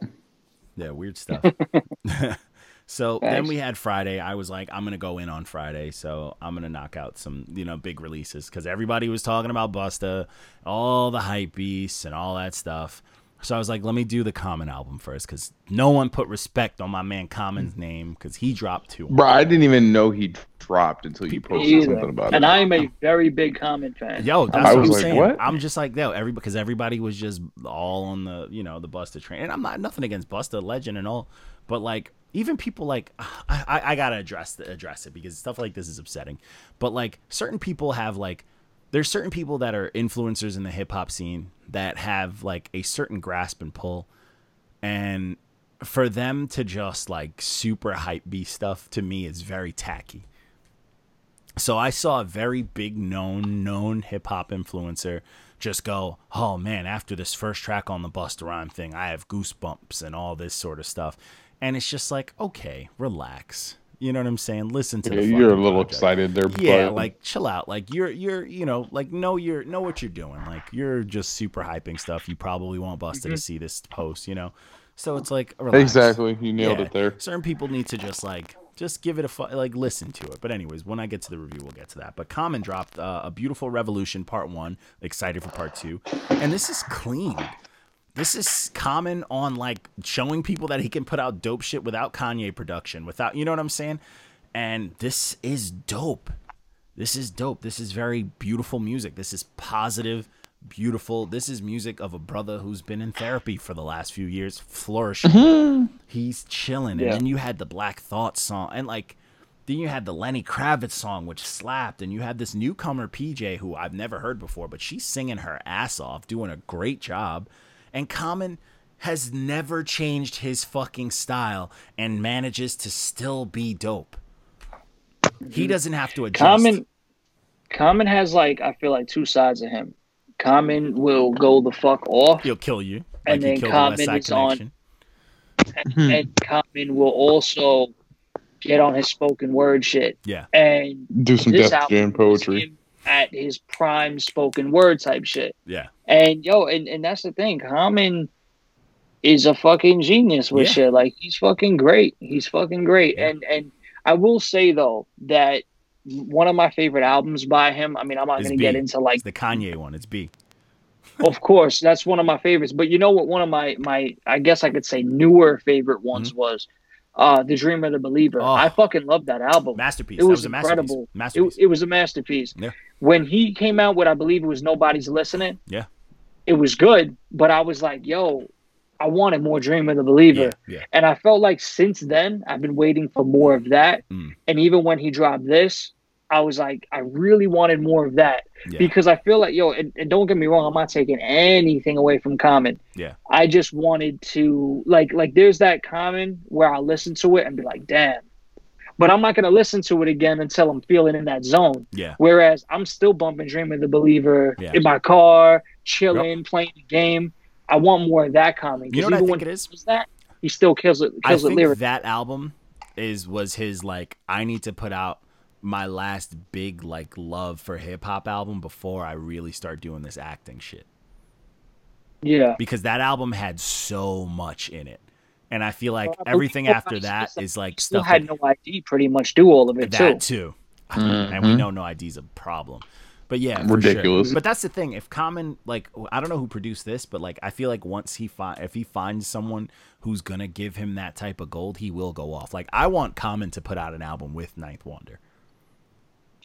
Yeah, weird stuff. so then we had Friday. I was like, I'm gonna go in on Friday, so I'm gonna knock out some, you know, big releases because everybody was talking about Busta, all the hype beasts and all that stuff. So I was like, let me do the Common album first because no one put respect on my man Common's mm. name because he dropped two. Bro, I didn't even know he dropped until you posted Either. something about And it. And I am a very big Common fan. Yo, that's I what was I'm like, saying. what? I'm just like, yo, every because everybody was just all on the, you know, the Busta train. And I'm not nothing against Busta, legend and all, but like even people like I, I, gotta address the, address it because stuff like this is upsetting. But like certain people have like there's certain people that are influencers in the hip hop scene that have like a certain grasp and pull, and for them to just like super hype be stuff to me is very tacky. So I saw a very big known known hip hop influencer just go, "Oh man, after this first track on the Busta Rhyme thing, I have goosebumps and all this sort of stuff." And it's just like, "Okay, relax." You know what I'm saying? Listen to Yeah, the you're a little project. excited there. Yeah, but like chill out. Like you're you're you know like know you're know what you're doing. Like you're just super hyping stuff. You probably want Busta to see this post. You know, so it's like relax. exactly, you nailed Yeah. it there. Certain people need to just like just give it a fu- like listen to it. But anyways, when I get to the review, we'll get to that. But Common dropped uh, a beautiful revolution part one. Excited for part two, and this is clean. This is common on like showing people that he can put out dope shit without Kanye production, without you know what I'm saying. And this is dope. This is dope. This is very beautiful music. This is positive, beautiful. This is music of a brother who's been in therapy for the last few years, flourishing. Mm-hmm. He's chilling. Yeah. And then you had the Black Thought song and like then you had the Lenny Kravitz song which slapped and you had this newcomer PJ who I've never heard before, but she's singing her ass off, doing a great job. And Common has never changed his fucking style and manages to still be dope. He doesn't have to adjust. Common Common has like I feel like two sides of him. Common will go the fuck off, He'll kill you. And like he then killed the West Common is on- and Common will also get on his spoken word shit. Yeah. And Do some this Def album Jam is poetry. him at his prime spoken word type shit. Yeah. And yo, and, and that's the thing. Common is a fucking genius with Yeah. shit. Like he's fucking great. He's fucking great. Yeah. And and I will say though that one of my favorite albums by him. I mean, I'm not Is gonna get into like It's the Kanye one. It's B. of course, that's one of my favorites. But you know what? One of my my I guess I could say newer favorite ones mm-hmm. was uh The Dreamer, the Believer. Oh. I fucking love that album. Masterpiece. It was was a incredible. masterpiece. It, it was a masterpiece. Yeah. When he came out with, I believe it was Nobody's Listening. Yeah. It was good, but I was like, yo, I wanted more Dreamer, the Believer. yeah. Yeah. And I felt like since then, I've been waiting for more of that. Mm. And even when he dropped this, I was like, I really wanted more of that Yeah. because I feel like, yo, and, and don't get me wrong, I'm not taking anything away from Common. Yeah. I just wanted to, like, like there's that Common where I listen to it and be like, damn. But I'm not going to listen to it again until I'm feeling in that zone. Yeah. Whereas I'm still bumping Dream of the Believer Yeah. in my car, chilling, playing the game. I want more of that Common. You know what I think when it is? that, he still kills it, I kills it think lyrically. that album is was his like I need to put out my last big like love for hip hop album before I really start doing this acting shit. Yeah. Because that album had so much in it. And I feel like Well, I everything after that Specific is like Still stuff had like no ID pretty much do all of it that too. too. And we Mhm. know no ID is a problem. But yeah, for Ridiculous. Sure. But that's the thing. If Common, like, I don't know who produced this, but like, I feel like once he find, if he finds someone who's gonna give him that type of gold, he will go off. Like, I want Common to put out an album with Ninth Wonder,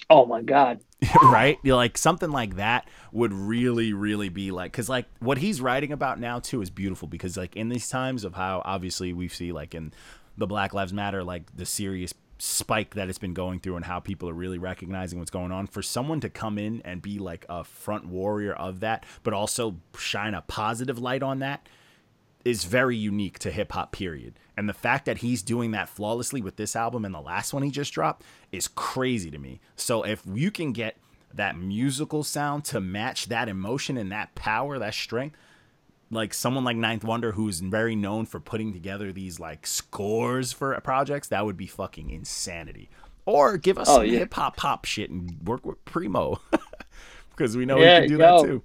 Oh my god. right? Like something like that would really, really be like, because like what he's writing about now too is beautiful because like in these times of how obviously we see like in the Black Lives Matter, like the serious spike that it's been going through and how people are really recognizing what's going on for someone to come in and be like a front warrior of that but also shine a positive light on that is very unique to hip hop period and the fact that he's doing that flawlessly with this album and the last one he just dropped is crazy to me so if you can get that musical sound to match that emotion and that power that strength like someone like Ninth Wonder, who's very known for putting together these like scores for projects, that would be fucking insanity. Or give us Oh, some yeah. hip hop pop shit and work with Primo, because we know Yeah, he can do yo. that too.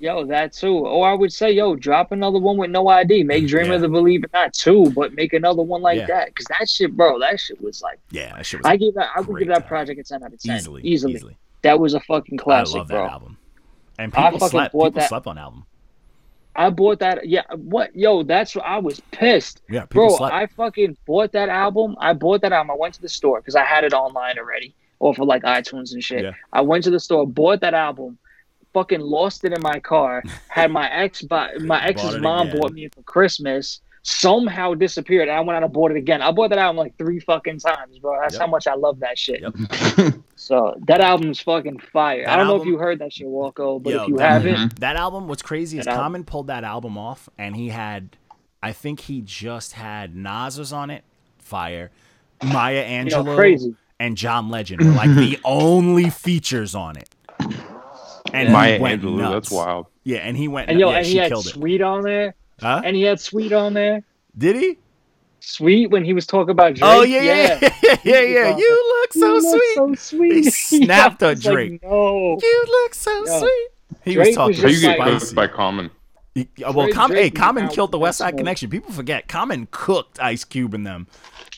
Yo, that too. Or I would say, yo, drop another one with no ID. Make mm, Dream Yeah. of the Believer not two, but make another one like Yeah. that. Because that shit, bro, that shit was like Yeah, that shit was I give that I would give that project a ten out of ten. easily, Easily. easily. That was a fucking classic, I love that bro. album. And I people slept. People that- slept on album. I bought that. Yeah, what? Yo, that's what I was pissed, Yeah, bro. slept. I fucking bought that album. I bought that album. I went to the store because I had it online already, or for like iTunes and shit. Yeah. I went to the store, bought that album, fucking lost it in my car. had my ex, buy, my ex's it mom again. bought me for Christmas. Somehow disappeared. And I went out and bought it again. I bought that album like three fucking times, bro. That's Yep. how much I love that shit. Yep. So that album's fucking fire. That I don't know if you heard that shit, Walko, but Yo, if you that- haven't, That album, what's crazy is That album- Common pulled that album off, and he had, I think he just had Nas was on it, Fire, Maya Angelou, crazy. and John Legend were like the only features on it. And he Maya went Angelou, nuts. that's wild. Yeah, and he went. and yo, yeah, and she he had killed it. Sweet on there, Huh? and he had Sweet on there. Did he? Sweet when he was talking about Drake. oh yeah, yeah, yeah, yeah, yeah. Yeah. You look so You look sweet. so sweet. He snapped I at was like, no, You look so Yo, sweet. He Drake was talking was you just get like- cooked by Common? He- well, Drake- Com- Drake hey, Common killed the with West Side. Connection. People forget Common cooked Ice Cube in them,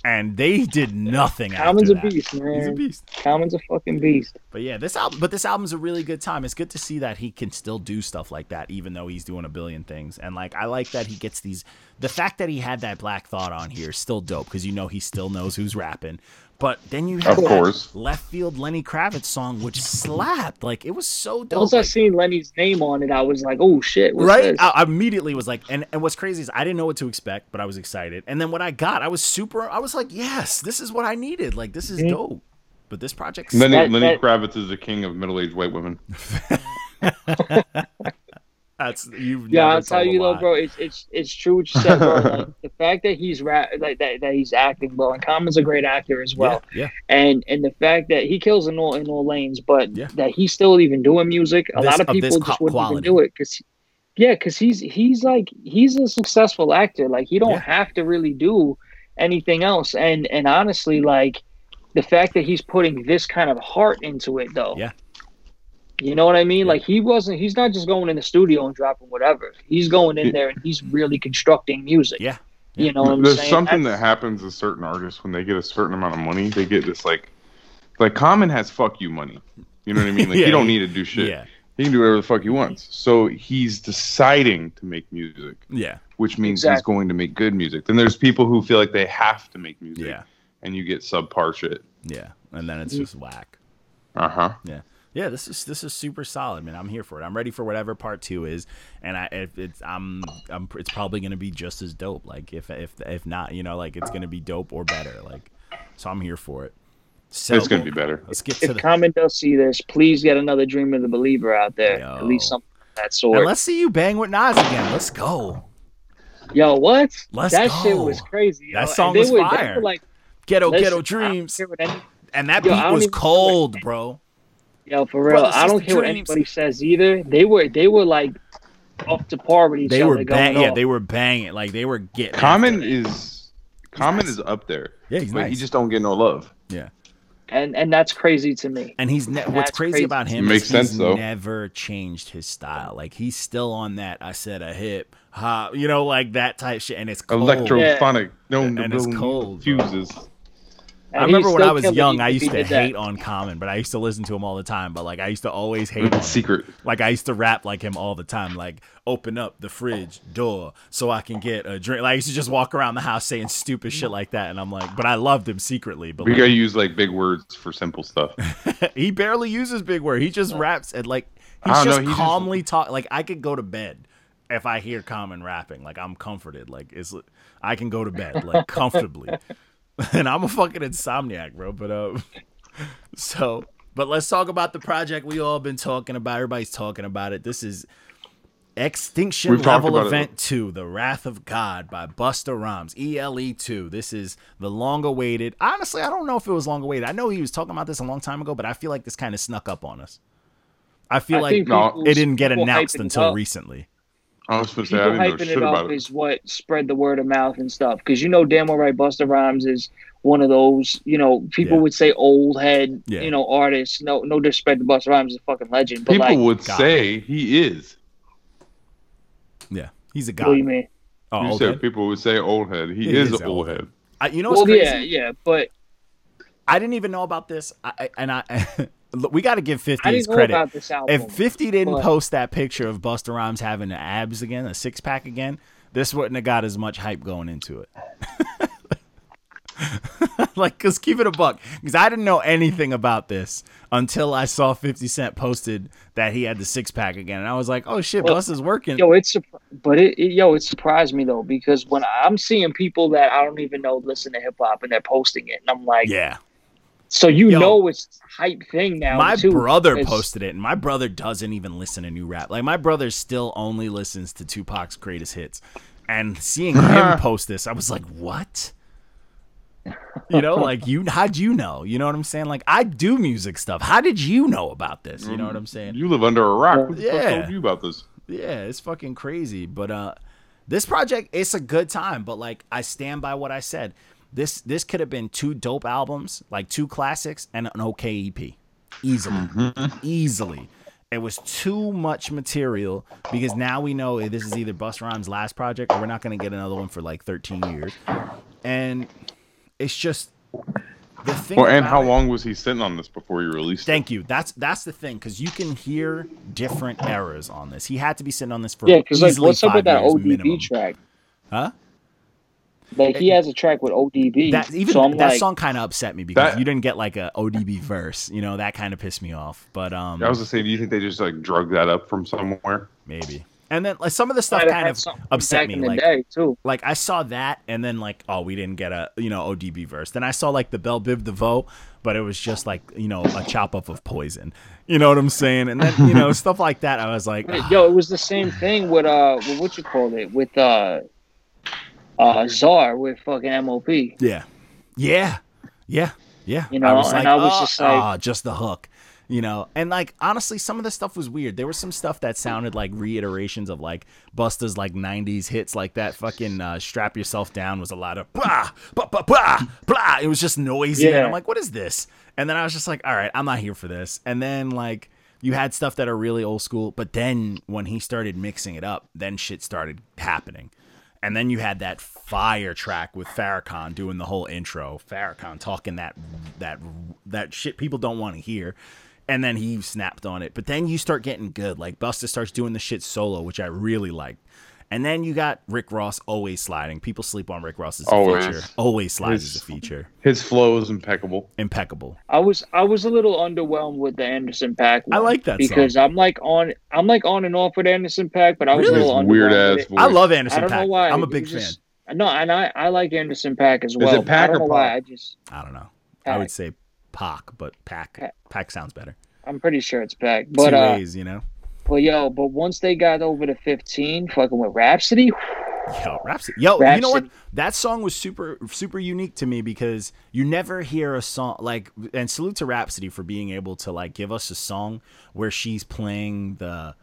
and they did nothing. Common's a that. beast, man. He's a beast. Common's a fucking beast. But yeah, this album, but this album's a really good time. It's good to see that he can still do stuff like that, even though he's doing a billion things. And like, I like that he gets these. The fact that he had that Black Thought on here is still dope because you know he still knows who's rapping. But then you have Of that course. left field Lenny Kravitz song, which slapped. Like it was so dope. Once I Like, seen Lenny's name on it, I was like, oh shit, what's right? this? I, I immediately was like, and, and what's crazy is I didn't know what to expect, but I was excited. And then what I got, I was super. I was like, yes, this is what I needed. Like this is Mhm. dope. But this project, Lenny, That- Lenny that- Kravitz is the king of middle-aged white women. that's you. Yeah, I'll tell you though, bro. It's it's it's true what you said, bro. Like, the fact that he's rap, like that, that he's acting, bro, and Common's a great actor as well. yeah, yeah. And and the fact that he kills in all in all lanes, but Yeah. that he's still even doing music. A This- lot of of people co- just wouldn't quality. even do it because, yeah, because he's he's like he's a successful actor. Like he don't Yeah. have to really do anything else. And and honestly, like the fact that he's putting this kind of heart into it, though. Yeah. You know what I mean? Yeah. Like he wasn't. He's not just going in the studio and dropping whatever. He's going in there and he's really constructing music. Yeah. You know what I'm There's saying? something that happens to certain artists when they get a certain amount of money. They get this like, like Common has fuck you money. You know what I mean? Like Yeah, he don't need to do shit. Yeah, He can do whatever the fuck he wants. So he's deciding to make music, yeah, which means he's going to make good music. Then there's people who feel like they have to make music, yeah, and you get subpar shit. yeah. And then it's just whack. Uh huh. Yeah. Yeah, this is this is super solid, man. I'm here for it. I'm ready for whatever part two is, and I if it's I'm I'm it's probably gonna be just as dope. Like if if if not, you know, like it's gonna be dope or better. Like, so I'm here for it. So It's gonna be better. Let's get to if the. Common does see this, please get another Dream of the Believer out there. Yo. At least something of that And sort. let's see you bang with Nas again. Let's go. Yo, what? Let's that go. shit was crazy. yo. That song was were- fire. were like, Ghetto listen, Ghetto Dreams, any- and that Yo, beat was cold, bro. Yo, for real, Brother, I don't sister care what anybody says either. They were they were like up to par with each They other were going bang, yeah, off. they were banging, like they were getting Common after it. is Common nice. is up there. Yeah, he's but he just don't get no love. yeah. and and that's crazy to me. And he's ne- what's crazy, crazy. about him Makes is sense, he's though. never changed his style. Like he's still on that. I said a hip hop, you know, like that type shit. And it's cold. Electrophonic. No, And no, it's no fuses. bro. Fuses. And I remember when I was young, I used to did that. hate on Common, but I used to listen to him all the time. But like I used to always hate on him. Secret. Like I used to rap like him all the time. Like open up the fridge door so I can get a drink. Like I used to just walk around the house saying stupid shit like that. And I'm like, but I loved him secretly. But We like, gotta use like big words for simple stuff. he barely uses big words. He just raps and like he's don't know, just he just- calmly talk. Like I could go to bed if I hear Common rapping. Like I'm comforted. Like it's I can go to bed like comfortably. and I'm a fucking insomniac, bro. But uh, so but let's talk about the project we all been talking about. Everybody's talking about it. This is Extinction We've Level about it. Event 2, The Wrath of God by Busta Rhymes, ELE 2. This is the long awaited. Honestly, I don't know if it was long awaited. I know he was talking about this a long time ago, but I feel like this kind of snuck up on us. I feel I like people- it didn't get announced until up. recently. I was supposed to say People I didn't know hyping shit it about up it. is what spread the word of mouth and stuff. Because you know damn well right, Busta Rhymes is one of those. You know, people Yeah. would say old head. Yeah. You know, artists. No, no disrespect to Busta Rhymes, is a fucking legend. But People like, would God. say he is. Yeah, he's a what do you mean? Oh, you old said head? people would say old head. He He is is old old head. I, you know Well, crazy? yeah, yeah, but I didn't even know about this. I, and I we got to give Fifty his credit. album. If Fifty didn't but- post that picture of Busta Rhymes having the abs again, a six pack again, this wouldn't have got as much hype going into it. like, cause keep it a buck, because I didn't know anything about this until I saw Fifty Cent posted that he had the six pack again, and I was like, oh shit, Well, Busta's working. Yo, it's but it, it yo, it surprised me though because when I'm seeing people that I don't even know listen to hip hop and they're posting it, and I'm like, yeah, so you Yo. know it's hype thing now. my too. brother It's- posted it, and my brother doesn't even listen to new rap. Like my brother still only listens to Tupac's greatest hits, and seeing him post this, I was like, what? You know, like you, how'd you know? You know what I'm saying? Like I do music stuff. How did you know about this? You know what I'm saying? You live under a rock. Who the fuck Yeah. told you about this? Yeah, it's fucking crazy. But uh this project it's a good time, but like I stand by what I said. This this could have been two dope albums, like two classics and an okay EP. Easily. Mm-hmm. Easily. It was too much material because now we know this is either Bust Rhymes' last project or we're not going to get another one for like 13 years. And it's just the thing. Well, and how it- long was he sitting on this before he released it? Thank you. That's that's the thing because you can hear different eras on this. He had to be sitting on this for Yeah, because like, easily what's up five with that years ODB minimum. track? Huh? Like he has a track with ODB. That even so that like, song kind of upset me because That- you didn't get like a ODB verse. You know that kind of pissed me off. But um, I was gonna say, do you think they just like drug that up from somewhere? maybe. And then like some of the stuff kind of upset me. Like day too. like I saw that and then like oh we didn't get a you know ODB verse. Then I saw like the Belle Biv DeVoe, but it was just like you know a chop up of poison. You know what I'm saying? And then you know stuff like that. I was like, ah, Yo, it was the same thing with uh, with what you call it with uh, uh, Czar with fucking MOP. Yeah. Yeah. Yeah. Yeah. You know, and I was "Oh, just like- "Oh, just the hook. You know, and like honestly, some of the stuff was weird. There was some stuff that sounded like reiterations of like Busta's like '90s hits, like that fucking uh, "Strap Yourself Down" was a lot of blah blah blah blah blah. It was just noisy, and I'm like, what is this? And then I was just like, all right, I'm not here for this. And then like you had stuff that are really old school, but then when he started mixing it up, then shit started happening. And then you had that fire track with Farrakhan doing the whole intro. Farrakhan talking that that that shit people don't want to hear. And then he snapped on it. But then you start getting good. Like Busta starts doing the shit solo, which I really like. And then you got Rick Ross always sliding. People sleep on Rick Ross as a Always. feature. Always slides His- as a feature. His flow is impeccable. Impeccable. I was I was a little underwhelmed with the Anderson .Paak. I like that because I'm like on I'm like on and off with Anderson .Paak, but I was Really? a little weird underwhelmed with ass it. voice. I love I Anderson don't know why. I'm a big was fan. just- No, and I I like Anderson .Paak as well. it Pack I don't or know why. I just I don't know. I would say Pac, but Pack. Pack sounds better. I'm pretty sure it's Pack. But Two uh, ways, you know. But yo, but once they got over to 15, fucking with Rapsody, Yo, Rapsody. Yo, you know what? That song was super, super unique to me because you never hear a song like. And salute to Rapsody for being able to like give us a song where she's playing the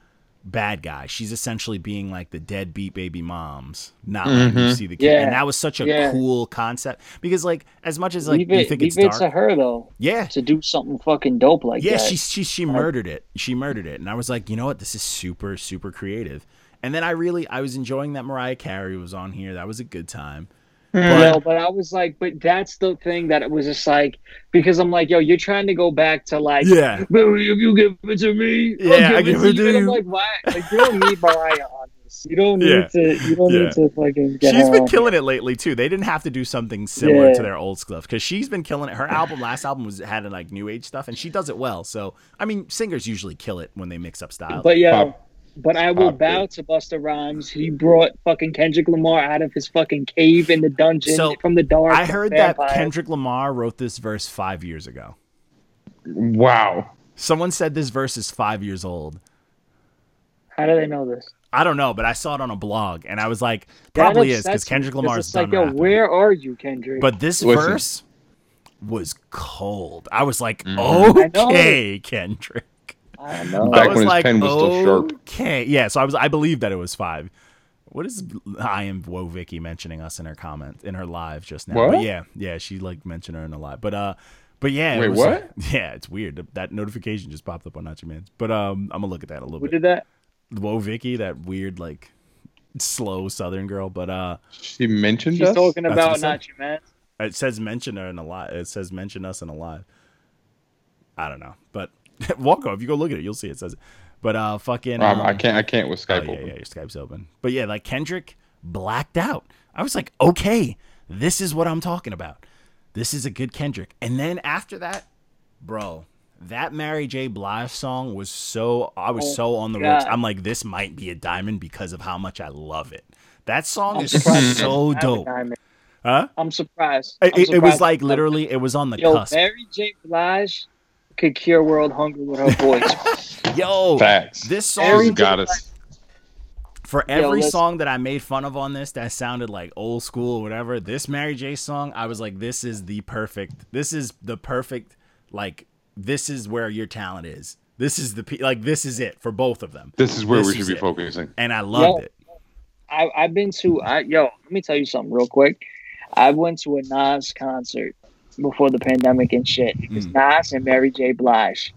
bad guy. She's essentially being like the deadbeat baby moms, not letting you mm-hmm. see the kid. Yeah. And that was such a Yeah. cool concept because, like, as much as like leave you it think leave it's it dark, to her though yeah, to do something fucking dope like yeah, that. she she she murdered it. She murdered it, and I was like, you know what? This is super super creative. And then I really I was enjoying that Mariah Carey was on here. That was a good time. No, but I was like, but that's the thing that it was just like because I'm like, yo, you're trying to go back to like, Yeah. baby, if you give it to me, I'll Yeah, I give it to And I'm like, why? Like, you don't need Mariah on this. You don't need Yeah. to. You don't Yeah. need to fucking get She's her been killing it lately too. They didn't have to do something similar Yeah. to their old stuff because she's been killing it. Her album, last album, was had like new age stuff, and she does it well. So I mean, singers usually kill it when they mix up styles. But yeah. Pop- but I will pop bow to Busta Rhymes. He brought fucking Kendrick Lamar out of his fucking cave in the dungeon So, from the dark. I heard that vampires. Kendrick Lamar wrote this verse five years ago. Wow. Someone said this verse is five years old. How do they know this? I don't know, but I saw it on a blog, and I was like, probably is because Kendrick Lamar is done like, yo, rapping. where are you, Kendrick? But this Listen. verse was cold. I was like, Mm-hmm. Okay, Kendrick. I don't know. Back I when was his like, pen was still sharp. Okay, yeah. So I was, I believe that it was five. What is I am Woah Vicky mentioning us in her comment in her live just now? But yeah, yeah, she like mentioned her in a live. But uh, but yeah, Wait, was, what? Yeah, it's weird. That notification just popped up on Nacho Man's. But um, I'm gonna look at that a little Who bit. Who did that? Woah Vicky, that weird like slow Southern girl. But uh, She mentioned She's us? talking That's about Nacho I man. It says mention her in a lot. It says mention us in a live. I don't know, but Walko, if you go look at it, you'll see it says it. But uh, fucking. Um, I um, can't. I can't with Oh, Skype yeah, open. yeah, your Skype's open. But yeah, like Kendrick blacked out. I was like, okay, this is what I'm talking about. This is a good Kendrick. And then after that, bro, that Mary J. Blige song was so I was Oh, so on the ropes. I'm like, this might be a diamond because of how much I love it. That song I'm is surprised so it doesn't have a dope. Huh? I'm surprised. It, I'm it- it was like literally, it was on the Yo, cusp. Mary J. Blige could cure world hunger with her voice. Yo, Facts. this She's song Mary got us. For every listen. song that I made fun of on this that sounded like old school or whatever, this Mary J song, I was like, this is the perfect. This is the perfect. Like, this is where your talent is. This is the pe- like. This is it for both of them. This is where This we should be it. focusing. And I loved Yo. it. I, I've been to I, yo. Let me tell you something real quick. I went to a Nas concert before the pandemic and shit. Hmm. It was Nas and Mary J. Blige.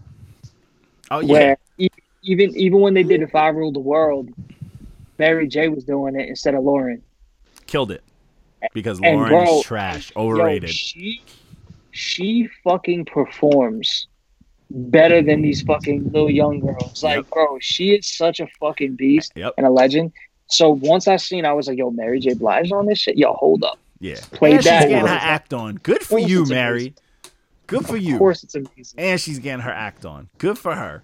Oh yeah, Where e- even even when they did "If I Rule the World," Mary J. was doing it instead of Lauren. killed it because And Lauren bro, is trash, Yo, overrated. she she fucking performs better than these fucking little young girls. Like, Yep. bro, she is such a fucking beast Yep. and a legend. So once I seen, I was like, "Yo, Mary J. Blige on this shit." Yo, hold up. Yeah, Played and she's that. getting her act on. Good for you, it's Mary. Good for you. Of course, it's amazing. And she's getting her act on. Good for her.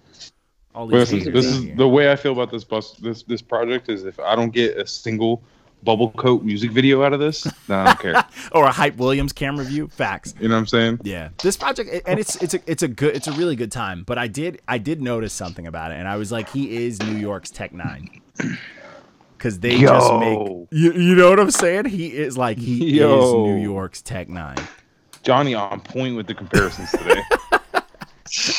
All these This this is here. the way I feel about this bus. This this project is if I don't get a single bubble coat music video out of this, then I don't care. or a Hype Williams camera view. Facts. You know what I'm saying? Yeah, this project, and it's it's a it's a good it's a really good time. But I did I did notice something about it, and I was like, he is New York's Tech N9ne, because they just make you, you know what I'm saying. He is like he Yo. is New York's Tech N9ne. Johnny on point with the comparisons today.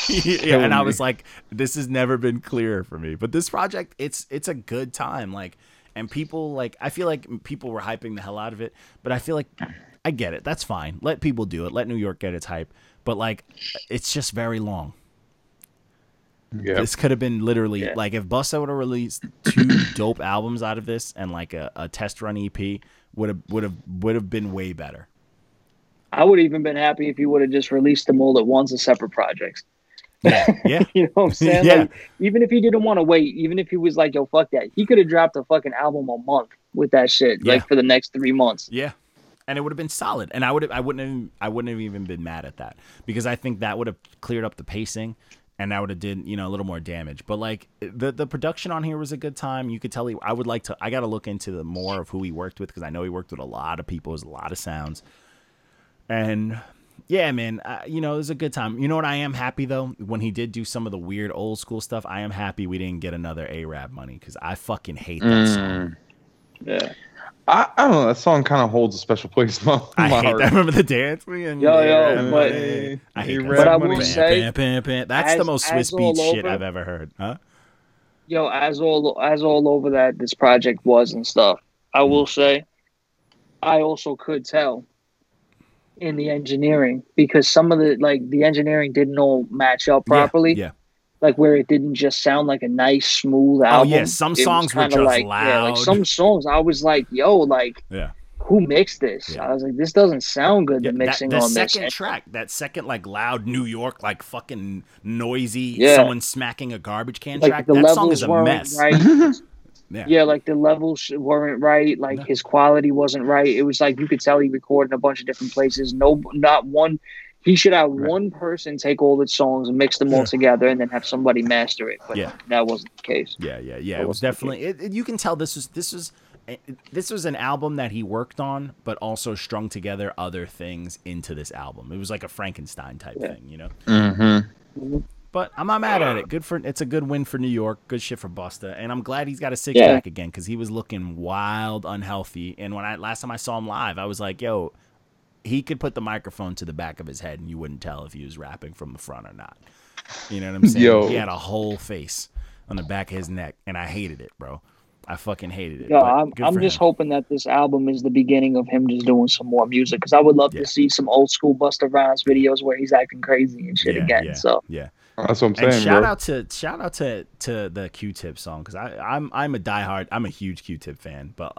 yeah, and I was like, this has never been clearer for me. But this project, it's it's a good time. Like, and people like I feel like people were hyping the hell out of it, but I feel like I get it. That's fine. Let people do it. Let New York get its hype. But like, it's just very long. Yeah. This could have been literally Yeah. like if Busta would have released two dope albums out of this and like a, a test run EP would have would have would have been way better. I would have even been happy if you would have just released them all at once as separate projects. Yeah, yeah, You know what I'm saying? Yeah. Like, even if he didn't want to wait, even if he was like, "Yo, fuck that," he could have dropped a fucking album a month with that shit, Yeah. like for the next three months. yeah. And it would have been solid, and I would have, I wouldn't have, I wouldn't have even been mad at that because I think that would have cleared up the pacing, and that would have did you know a little more damage. But like the the production on here was a good time. You could tell he, I would like to, I got to look into the more of who he worked with because I know he worked with a lot of people, there's a lot of sounds, and yeah, man, uh, you know, it was a good time. You know what? I am happy though when he did do some of the weird old school stuff. I am happy we didn't get another Arab money because I fucking hate that song. Mm. Yeah. I, I don't know. That song kind of holds a special place in my, I my hate heart. that. Remember the dance? We and Yo, yo, but- money. I hate that. Arab But I will money. say- Pam, pam, pam. that's the most as Swiss all Beats shit I've ever heard. Huh? Yo, as all as all over that this project was and stuff, I will mm. say, I also could tell in the engineering because some of the like the engineering didn't all match up Yeah, properly. Yeah. Like where it didn't just sound like a nice smooth Oh album. yeah, some songs were just like, loud. Yeah, like some songs I was like, yo, like Yeah. who mixed this? Yeah. I was like, this doesn't sound good. Yeah, the that- mixing the on this. second And- track, that second like loud New York, like fucking noisy, Yeah. someone smacking a garbage can like track. the That levels song is a mess. right. Yeah. yeah, like the levels weren't right. Like No. his quality wasn't right. It was like you could tell he recorded in a bunch of different places. No, not one. He should have Right. one person take all the songs and mix them all together, and then have somebody master it. But Yeah. that wasn't the case. Yeah, yeah, yeah. That It was definitely. It, it- you can tell this was this was this was an album that he worked on, but also strung together other things into this album. It was like a Frankenstein type Yeah. thing, you know. Mm-hmm. But I'm not mad at it. Good for it's a good win for New York. Good shit for Busta, and I'm glad he's got a six Yeah. pack again because he was looking wild, unhealthy. And when I last time I saw him live, I was like, yo, he could put the microphone to the back of his head, and you wouldn't tell if he was rapping from the front or not. You know what I'm saying? Yo. He had a whole face on the back of his neck, and I hated it, bro. I fucking hated it. Yeah, but I'm, I'm just him. hoping that this album is the beginning of him just doing some more music because I would love Yeah. to see some old school Busta Rhymes videos where he's acting crazy and shit yeah, again. Yeah, So yeah. That's what I'm And saying, shout bro. out to shout out to to the Q-Tip song because I I'm I'm a diehard I'm a huge Q-Tip fan, but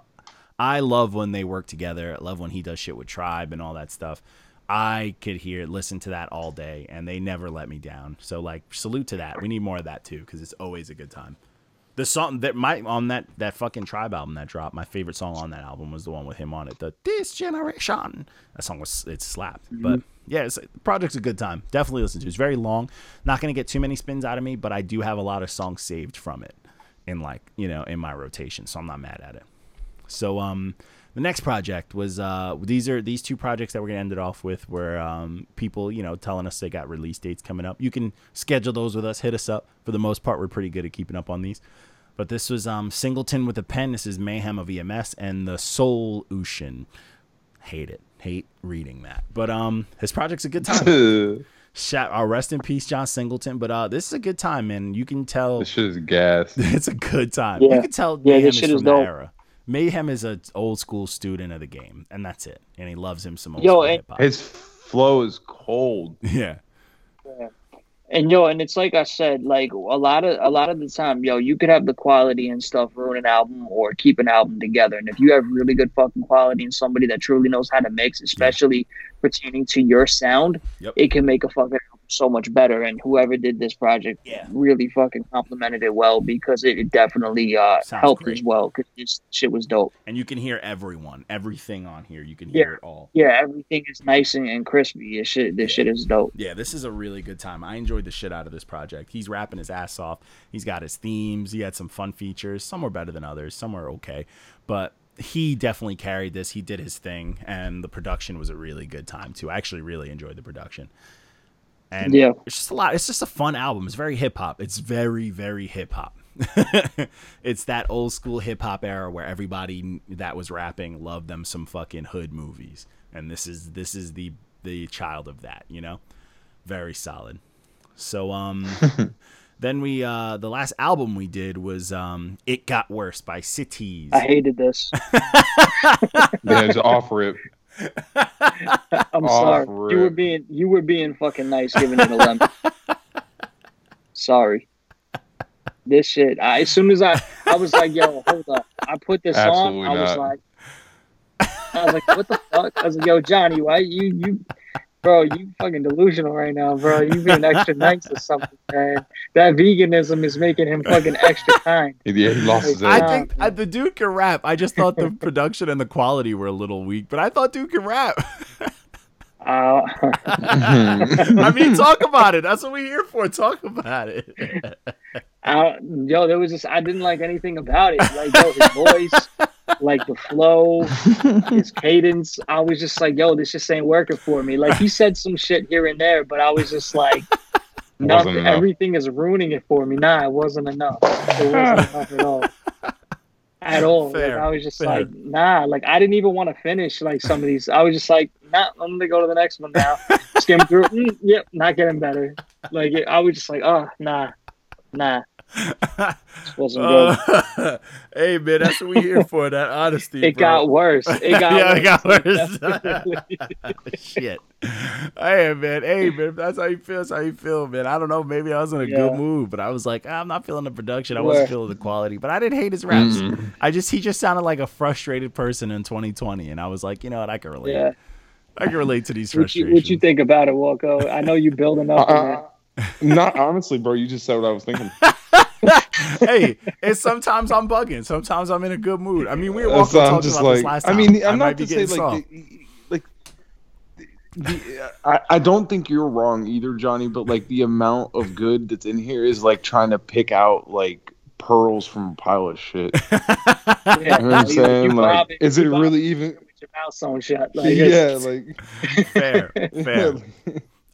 I love when they work together. I love when he does shit with Tribe and all that stuff. I could hear, listen to that all day, and they never let me down. So, like, salute to that. We need more of that too, because it's always a good time. The song that my on that that fucking Tribe album that dropped, my favorite song on that album was the one with him on it, the Dis Generation. That song was it slapped, mm-hmm. but yeah, it's, the project's a good time. Definitely listen to. it. It's very long. Not gonna get too many spins out of me, but I do have a lot of songs saved from it in like you know in my rotation, so I'm not mad at it. So um the next project was uh these are these two projects that we're gonna end it off with were um people, you know, telling us they got release dates coming up. You can schedule those with us, hit us up. For the most part, we're pretty good at keeping up on these. But this was um Singleton with a pen. This is Mayhem of EMS and the Soul Ocean. Hate it. Hate reading that. But um his project's a good time. Shout uh, rest in peace, John Singleton. But uh this is a good time, man. You can tell this shit is gas. it's a good time. Yeah. You can tell Yeah, Mayhem this is shit from is the dope. era. Mayhem is an old school student of the game, and that's it. And he loves him some old Yo, school hip hop. His flow is cold. Yeah, And yo, and it's like I said, like a lot of a lot of the time, yo, you could have the quality and stuff ruin an album or keep an album together. And if you have really good fucking quality and somebody that truly knows how to mix, especially pertaining to your sound, Yep. it can make a fucking album so much better. And whoever did this project Yeah. really fucking complimented it well because it, it definitely uh, helped great. as well because this shit was dope. and you can hear everyone, everything on here. You can hear Yeah. it all. Yeah, everything is nice and, and crispy. This shit, this shit is dope. Yeah, this is a really good time. I enjoyed the shit out of this project. He's rapping his ass off. He's got his themes. He had some fun features. Some were better than others. Some were okay, but he definitely carried this. He did his thing, and the production was a really good time too. I actually really enjoyed the production. And Yeah. it's just a lot. It's just a fun album. It's very hip hop. It's very very hip hop. it's that old school hip hop era where everybody that was rapping loved them some fucking hood movies, and this is this is the the child of that. You know, very solid. So um, then we uh the last album we did was um It Got Worse by Cities. I hated this. Yeah, it's off rip. I'm Off sorry. rip. You were being you were being fucking nice giving it a lemon. sorry. This shit. I, as soon as I I was like, yo, hold up. I put this Absolutely on. I was like I was like, what the fuck? I was like, yo, Johnny, why you you bro, you fucking delusional right now, bro. You being extra nice or something, man. That veganism is making him fucking extra kind. Yeah, he lost his I think uh, the dude can rap. I just thought the production and the quality were a little weak, but I thought dude can rap. Uh, I mean, talk about it. That's what we're here for. Talk about it. I, yo, there was just I didn't like anything about it. Like yo, his voice, like the flow, his cadence. I was just like, yo, this just ain't working for me. Like he said some shit here and there, but I was just like, nothing. Everything is ruining it for me. Nah, it wasn't enough. It wasn't enough at all. At all. Fair, like I was just fair. like, nah. Like I didn't even want to finish like some of these. I was just like, nah. I'm gonna go to the next one now. Skim through. Mm, yep, not getting better. Like I was just like, oh, nah, nah. This wasn't good. Uh, hey man, that's what we're here for. That honesty. It bro. got worse. It got yeah, worse. it got Definitely. worse. Shit. Hey man, hey man, if that's how you feel, that's how you feel, man. I don't know. Maybe I was in a Yeah. good mood, but I was like, I'm not feeling the production. I wasn't Where? feeling the quality, but I didn't hate his raps. Mm-mm. I just he just sounded like a frustrated person in 2020, and I was like, you know what, I can relate. Yeah. I can relate to these What frustrations. you, what you think about it, Walko? I know you building up. on Uh, not honestly, bro. You just said what I was thinking. hey, it's sometimes I'm bugging. Sometimes I'm in a good mood. I mean, we were walking so I'm talking just about this like, last I mean, I'm might not be to say like, the, like, the, I, I don't think you're wrong either, Johnny. But like the amount of good that's in here is like trying to pick out like pearls from a pile of shit. Yeah, You know what I'm saying? Like, bobbing- is it really even? with your mouth on shut. Like, yeah, like fair, fair.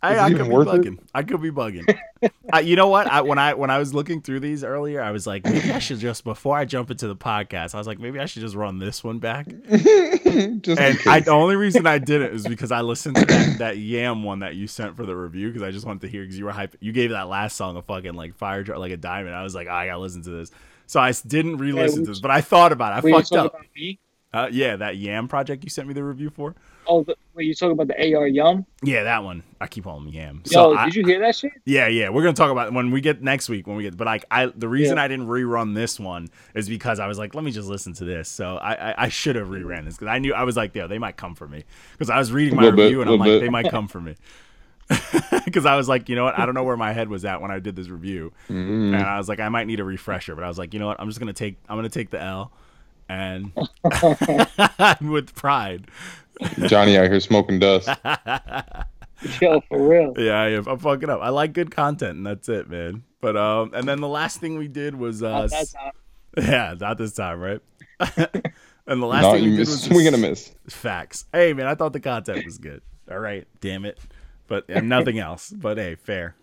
I, I could be worth it? bugging. I could be bugging. I, you know what? I, when I when I was looking through these earlier, I was like, maybe I should just before I jump into the podcast, I was like, maybe I should just run this one back. just And I, the only reason I did it is because I listened to that, that Yam one that you sent for the review because I just wanted to hear because you were hype. You gave that last song a fucking like fire like a diamond. I was like, oh, I gotta listen to this. So I didn't re-listen we- to this, but I thought about it. I fucked up. Uh, yeah, that Yam project you sent me the review for. Oh, the, wait, you talking about the AR Yum? Yeah, that one. I keep calling him Yam. Yo, So I- did you hear that shit? Yeah, yeah, we're gonna talk about it when we get next week when we get. But like, I the reason Yeah. I didn't rerun this one is because I was like, let me just listen to this. So I I, I should have reran this because I knew I was like, yeah, they might come for me because I was reading my Little bit, review and I'm like, bit. they might come for me. Because I was like, you know what? I don't know where my head was at when I did this review, Mm. and I was like, I might need a refresher. But I was like, you know what? I'm just gonna take, I'm gonna take the L, and with pride. Johnny out here smoking dust. Yo, for real. Yeah, I am. I'm fucking up. I like good content, and that's it, man. But um, and then the last thing we did was uh, Not that time. yeah, not this time, right? and the last No, thing you we did miss was swing and a miss. facts. Hey, man, I thought the content was good. All right, damn it, but and nothing else. But hey, fair.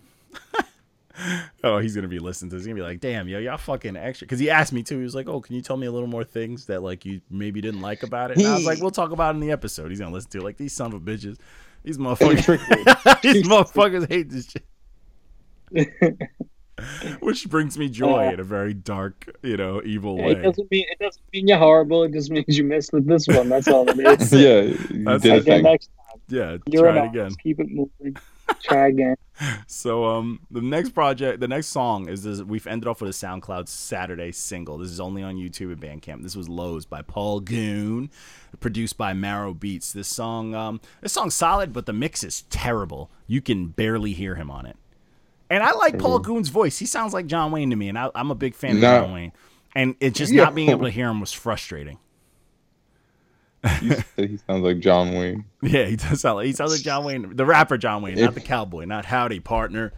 oh, he's gonna be listening to this. He's gonna be like, "Damn, yo, y'all fucking extra." Because he asked me too. He was like, "Oh, can you tell me a little more things that like you maybe didn't like about it?" And I was like, "We'll talk about it in the episode." He's gonna listen to it. Like these son of bitches. These motherfuckers. these motherfuckers hate this shit. Which brings me joy uh, in a very dark, you know, evil way. It way. doesn't mean it doesn't mean you're horrible. It just means you missed with this one. That's all it is. yeah, you That's did Again, thing. next Yeah, you're try it again. artist. Keep it moving. Try again. So um the next project, the next song is this we've ended off with a SoundCloud Saturday single. This is only on YouTube and Bandcamp. This was Lows by Paul Goon, produced by Marrow Beats. This song um this song's solid, but the mix is terrible. You can barely hear him on it. And I like Paul Goon's voice. He sounds like John Wayne to me, and I, I'm a big fan of No. John Wayne. And it's just Yeah. not being able to hear him was frustrating. You said he sounds like John Wayne. Yeah, he does sound like he sounds like John Wayne, the rapper John Wayne, not the cowboy, not howdy partner.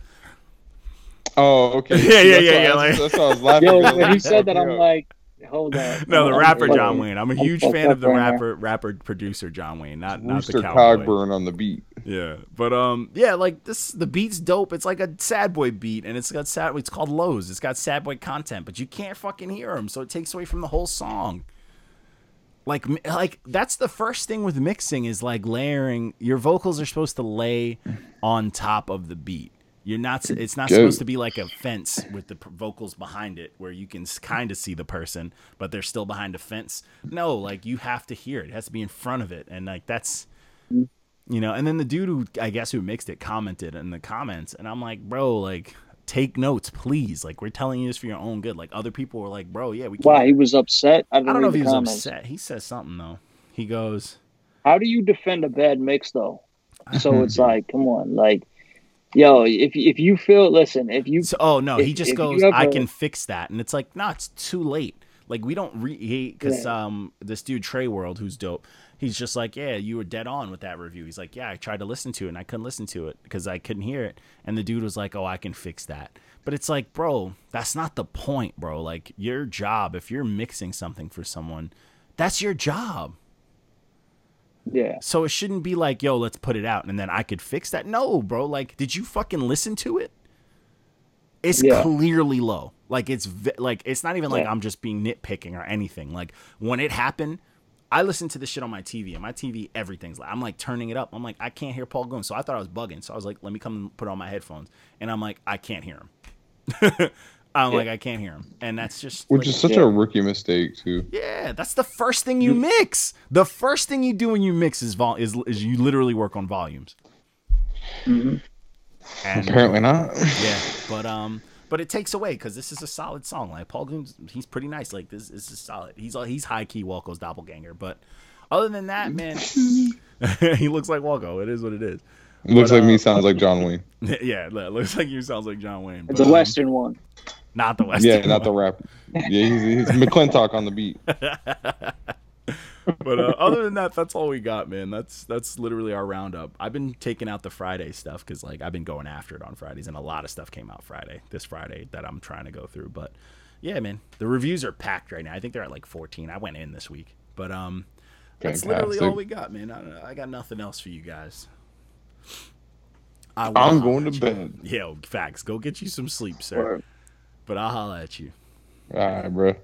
Oh, okay. Yeah, yeah, That's yeah, why- yeah, That's, like- that's why I was laughing. Yo, when he you said that, I'm like, hold on. No, the I'm- rapper I'm- John Wayne. I'm a I'm huge fucked fan of the right now. rapper rapper producer John Wayne, not not Rooster the cowboy. Cogburn on the beat. Yeah, but um, yeah, like this, the beat's dope. It's like a sad boy beat, and it's got sad. It's called lows. It's got sad boy content, but you can't fucking hear him, so it takes away from the whole song. Like, like that's the first thing with mixing is like layering. Your vocals are supposed to lay on top of the beat. You're not. It's not supposed to be like a fence with the vocals behind it, where you can kind of see the person, but they're still behind a fence. No, like you have to hear it. It has to be in front of it, and like that's you know and then the dude who i guess who mixed it commented in the comments and i'm like bro like take notes please like we're telling you this for your own good like other people were like bro yeah we can't Why he was upset? I, i don't know if he was comments. upset he says something though he goes How do you defend a bad mix though? So it's like, come on, like, yo, if if you feel, listen, if you so, oh no he just goes i can fix that and it's like no it's too late like we don't re because Yeah. um this dude trey world who's dope he's just like yeah you were dead on with that review. He's like yeah i tried to listen to it and i couldn't listen to it because i couldn't hear it. And the dude was like oh i can fix that. But it's like bro that's not the point bro. Like your job if you're mixing something for someone that's your job. Yeah, so it shouldn't be like yo let's put it out and then i could fix that. No bro. Like did you fucking listen to it? It's Yeah. clearly low. Like it's like it's not even like Yeah. i'm just being nitpicking or anything. Like when it happened i listened to this shit on my tv and my tv everything's like i'm like turning it up i'm like i can't hear paul goon so i thought i was bugging so i was like let me come and put on my headphones and i'm like i can't hear him i'm like i can't hear him and that's just Which like, is such Yeah. a rookie mistake too. yeah, that's the first thing you mix. The first thing you do when you mix is vol- is, is you literally work on volumes. Mhm. And Apparently not. yeah, but um, but it takes away because this is a solid song. Like Paul Goon's, he's pretty nice. Like this, this is solid. He's he's high key Walco's doppelganger. But other than that, man, he looks like Walco. It is what it is. Looks But, like uh, me. Sounds like John Wayne. yeah, it looks like you sounds like John Wayne. it's but, a um, Western one. not the Western. Yeah, not the rap. Yeah, he's, he's McClintock on the beat. But uh, other than that, that's all we got, man. That's that's literally our roundup. I've been taking out the Friday stuff because like I've been going after it on Fridays, and a lot of stuff came out Friday, this Friday that I'm trying to go through. But yeah, man, the reviews are packed right now. I think they're at like 14. I went in this week, but um, that's literally all we got, man. I, I got nothing else for you guys. I I'm going to bed. Yeah, facts. Go get you some sleep, sir. Or But I'll holla at you. All right, bro.